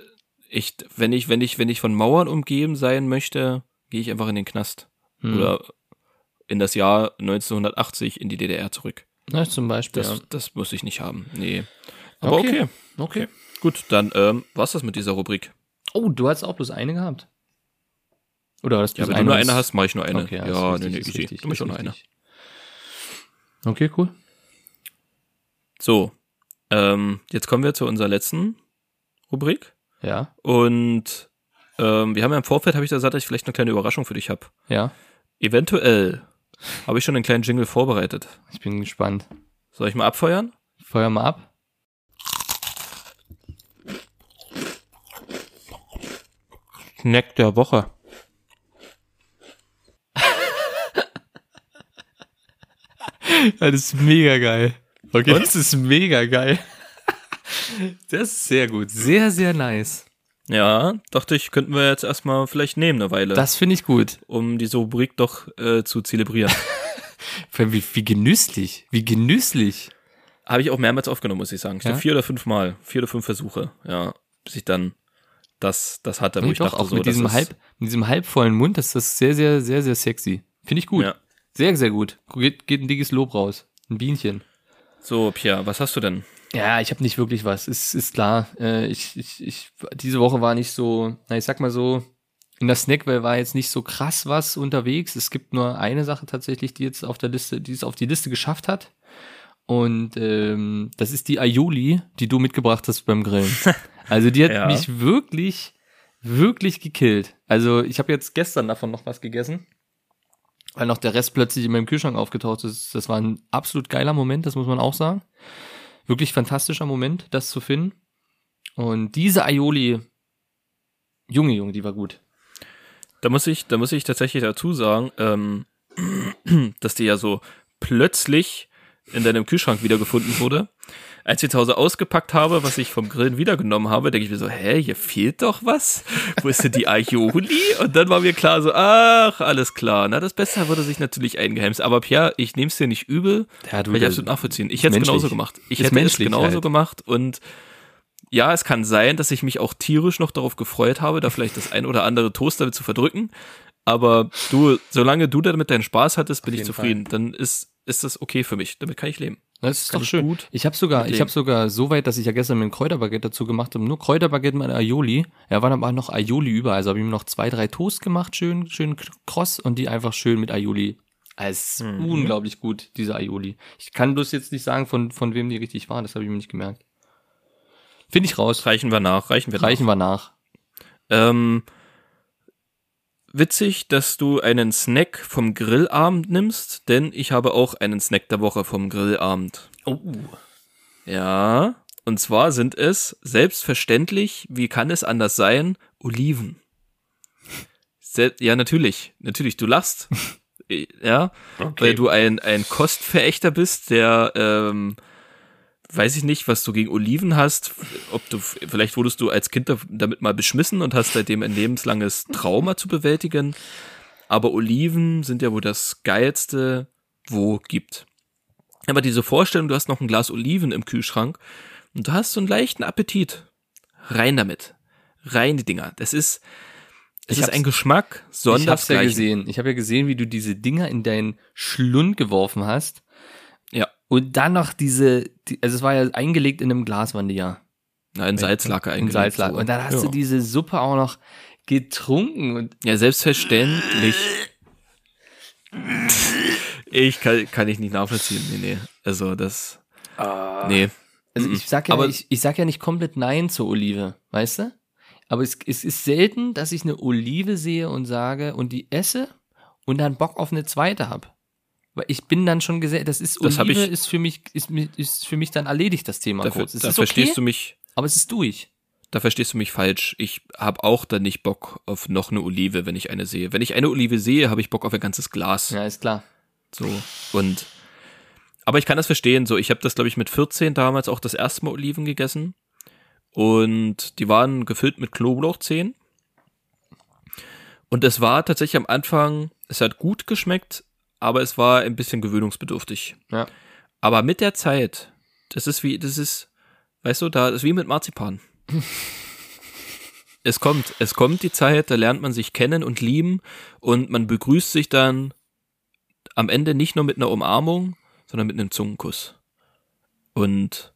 ich, wenn ich, wenn ich, wenn ich von Mauern umgeben sein möchte, gehe ich einfach in den Knast. Hm. Oder in das Jahr 1980 in die DDR zurück. Na, zum Beispiel. Das, ja. das muss ich nicht haben. Nee. Aber okay. okay. Gut, dann ähm, war's das mit dieser Rubrik. Oh, du hast auch bloß eine gehabt. Oder hast du Ja, wenn du nur eine hast, mache ich nur eine. Okay, ja, nee, richtig, nee, ist easy. richtig, Du machst nur eine. Okay, cool. So, ähm, jetzt kommen wir zu unserer letzten Rubrik. Ja, Und ähm, wir haben ja im Vorfeld, habe ich da gesagt, dass ich vielleicht eine kleine Überraschung für dich habe. ja. Eventuell habe ich schon einen kleinen Jingle vorbereitet. Ich bin gespannt. Soll ich mal abfeuern? Feuer mal ab. Snack der Woche. Das ist mega geil. Okay. Das ist mega geil. Das ist sehr gut. Sehr, sehr nice. Ja, dachte ich, könnten wir jetzt erstmal vielleicht nehmen eine Weile, Das finde ich gut. um diese Rubrik doch äh, zu zelebrieren. Wie, wie genüsslich. Wie genüsslich. Habe ich auch mehrmals aufgenommen, muss ich sagen. Ich Ja? vier oder fünf Mal, vier oder fünf Versuche, ja, bis ich dann das, das hatte, wo ich doch, dachte auch so, mit diesem, halb, mit diesem halbvollen Mund, das ist sehr, sehr, sehr, sehr sexy. Finde ich gut. Ja. Sehr, sehr gut. Geht, geht ein dickes Lob raus. Ein Bienchen. So, Pia, was hast du denn? Ja, ich habe nicht wirklich was. Ist, ist klar. Äh, ich, ich, ich, diese Woche war nicht so, na, ich sag mal so, in der Snackwell war jetzt nicht so krass was unterwegs. Es gibt nur eine Sache tatsächlich, die jetzt auf der Liste, die es auf die Liste geschafft hat. Und ähm, das ist die Aioli, die du mitgebracht hast beim Grillen. Also die hat Ja. mich wirklich, wirklich gekillt. Also ich habe jetzt gestern davon noch was gegessen, weil noch der Rest plötzlich in meinem Kühlschrank aufgetaucht ist. Das war ein absolut geiler Moment, das muss man auch sagen. Wirklich fantastischer Moment, das zu finden. Und diese Aioli, Junge, Junge, die war gut. Da muss ich, da muss ich tatsächlich dazu sagen, ähm, dass die ja so plötzlich in deinem Kühlschrank wiedergefunden wurde. Als ich zu Hause ausgepackt habe, was ich vom Grillen wiedergenommen habe, denke ich mir so, hä, hier fehlt doch was. Wo ist denn die Aioli? Und dann war mir klar so, ach, alles klar. Na, das Beste wurde sich natürlich eingeheimst. Aber Pierre, ich nehme es dir nicht übel, Ja, du, kann ich absolut nachvollziehen. Ich hätte es genauso gemacht. Ich hätte es genauso halt. gemacht und ja, es kann sein, dass ich mich auch tierisch noch darauf gefreut habe, da vielleicht das ein oder andere Toast damit zu verdrücken. Aber du, solange du damit deinen Spaß hattest, bin ich zufrieden. Dann ist, ist das okay für mich. Damit kann ich leben. Das ist Kann doch schön. gut ich habe sogar, ich habe sogar so weit, dass ich ja gestern mit dem Kräuterbaguette dazu gemacht habe, nur Kräuterbaguette mit Aioli. Ja, waren aber noch Aioli über, also habe ich mir noch zwei, drei Toast gemacht, schön, schön kross und die einfach schön mit Aioli. Es ist Mhm. unglaublich gut, diese Aioli. Ich kann bloß jetzt nicht sagen, von, von wem die richtig waren, das habe ich mir nicht gemerkt. Finde ich raus. Reichen wir nach, reichen wir Reichen wir nach. nach. Ähm, witzig, dass du einen Snack vom Grillabend nimmst, denn ich habe auch einen Snack der Woche vom Grillabend. Oh. Ja, und zwar sind es selbstverständlich, wie kann es anders sein, Oliven. Sel ja, natürlich, natürlich, du lachst. ja, weil du ein, ein Kostverächter bist, der, ähm, weiß ich nicht, was du gegen Oliven hast, ob du, vielleicht wurdest du als Kind da- damit mal beschmissen und hast seitdem ein lebenslanges Trauma zu bewältigen. Aber Oliven sind ja wohl das geilste, wo gibt. Aber diese Vorstellung, du hast noch ein Glas Oliven im Kühlschrank und du hast so einen leichten Appetit. Rein damit. Rein die Dinger. Das ist, es Ich ist ein Geschmack, Ich hab's ja gesehen. Ich habe ja gesehen, wie du diese Dinger in deinen Schlund geworfen hast. Ja. Und dann noch diese, die, also es war ja eingelegt in einem Glas, waren die ja. Na, in Salzlake In eingelegt. Salzlager. so. Und dann hast ja. du diese Suppe auch noch getrunken und Ja, selbstverständlich. Ich kann, kann ich nicht nachvollziehen. Nee, nee. Also das. Nee. also ich sag ja, Aber- ich, ich sag ja nicht komplett Nein zur Olive, weißt du? Aber es, es ist selten, dass ich eine Olive sehe und sage und die esse und dann Bock auf eine zweite habe. Weil ich bin dann schon gesehen, das ist Das Olive ich- ist für mich ist, ist für mich dann erledigt das Thema Da, kurz. Es da ist verstehst okay, du mich, aber es ist durch. da verstehst du mich falsch. Ich habe auch dann nicht Bock auf noch eine Olive, wenn ich eine sehe. Wenn ich eine Olive sehe, habe ich Bock auf ein ganzes Glas. Ja, ist klar. So und aber ich kann das verstehen. So, ich habe das glaube ich mit 14 damals auch das erste Mal Oliven gegessen und die waren gefüllt mit Knoblauchzehen. Und es war tatsächlich am Anfang, es hat gut geschmeckt, aber es war ein bisschen gewöhnungsbedürftig. Ja. Aber mit der Zeit, das ist wie, das ist, weißt du, da ist wie mit Marzipan. es kommt, es kommt die Zeit, da lernt man sich kennen und lieben und man begrüßt sich dann am Ende nicht nur mit einer Umarmung, sondern mit einem Zungenkuss. Und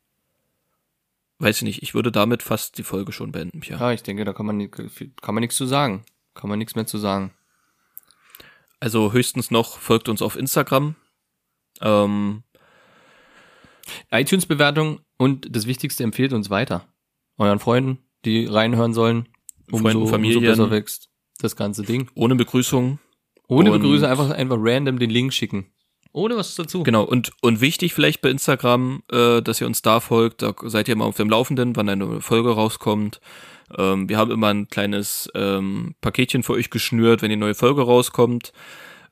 weiß ich nicht, ich würde damit fast die Folge schon beenden, Pia. Ja, ich denke, da kann man, kann man nichts zu sagen. Kann man nichts mehr zu sagen. Also höchstens noch folgt uns auf Instagram. Ähm, iTunes-Bewertung und das Wichtigste, empfehlt uns weiter. Euren Freunden, die reinhören sollen. Freunden, Familien. Umso besser wächst das ganze Ding. ohne Begrüßung. Ohne Begrüßung einfach, einfach random den Link schicken. Ohne was dazu. Genau, und, und wichtig vielleicht bei Instagram, äh, dass ihr uns da folgt, da seid ihr immer auf dem Laufenden, wann eine Folge rauskommt. Ähm, wir haben immer ein kleines ähm, Paketchen für euch geschnürt, wenn die neue Folge rauskommt.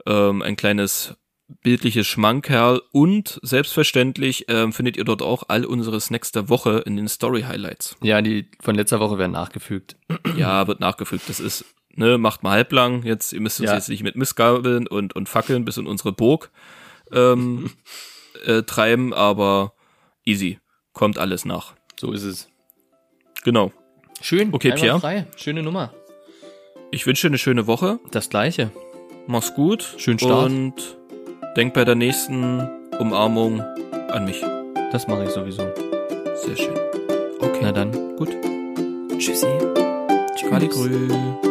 Ähm, ein kleines bildliches Schmankerl und selbstverständlich ähm, findet ihr dort auch all unsere Snacks der Woche in den Story Highlights. Ja, die von letzter Woche werden nachgefügt. Ja, wird nachgefügt. Das ist, ne, macht mal halblang. Jetzt, ihr müsst uns Ja. jetzt nicht mit Missgabeln und, und Fackeln bis in unsere Burg ähm, äh, treiben, aber easy. Kommt alles nach. So ist es. Genau. Schön. Okay, Pierre. Frei. Schöne Nummer. Ich wünsche dir eine schöne Woche. Das gleiche. Mach's gut. Schönen Start. Und denk bei der nächsten Umarmung an mich. Das mache ich sowieso. Sehr schön. Okay. Na dann. gut. Tschüssi. Kali grü.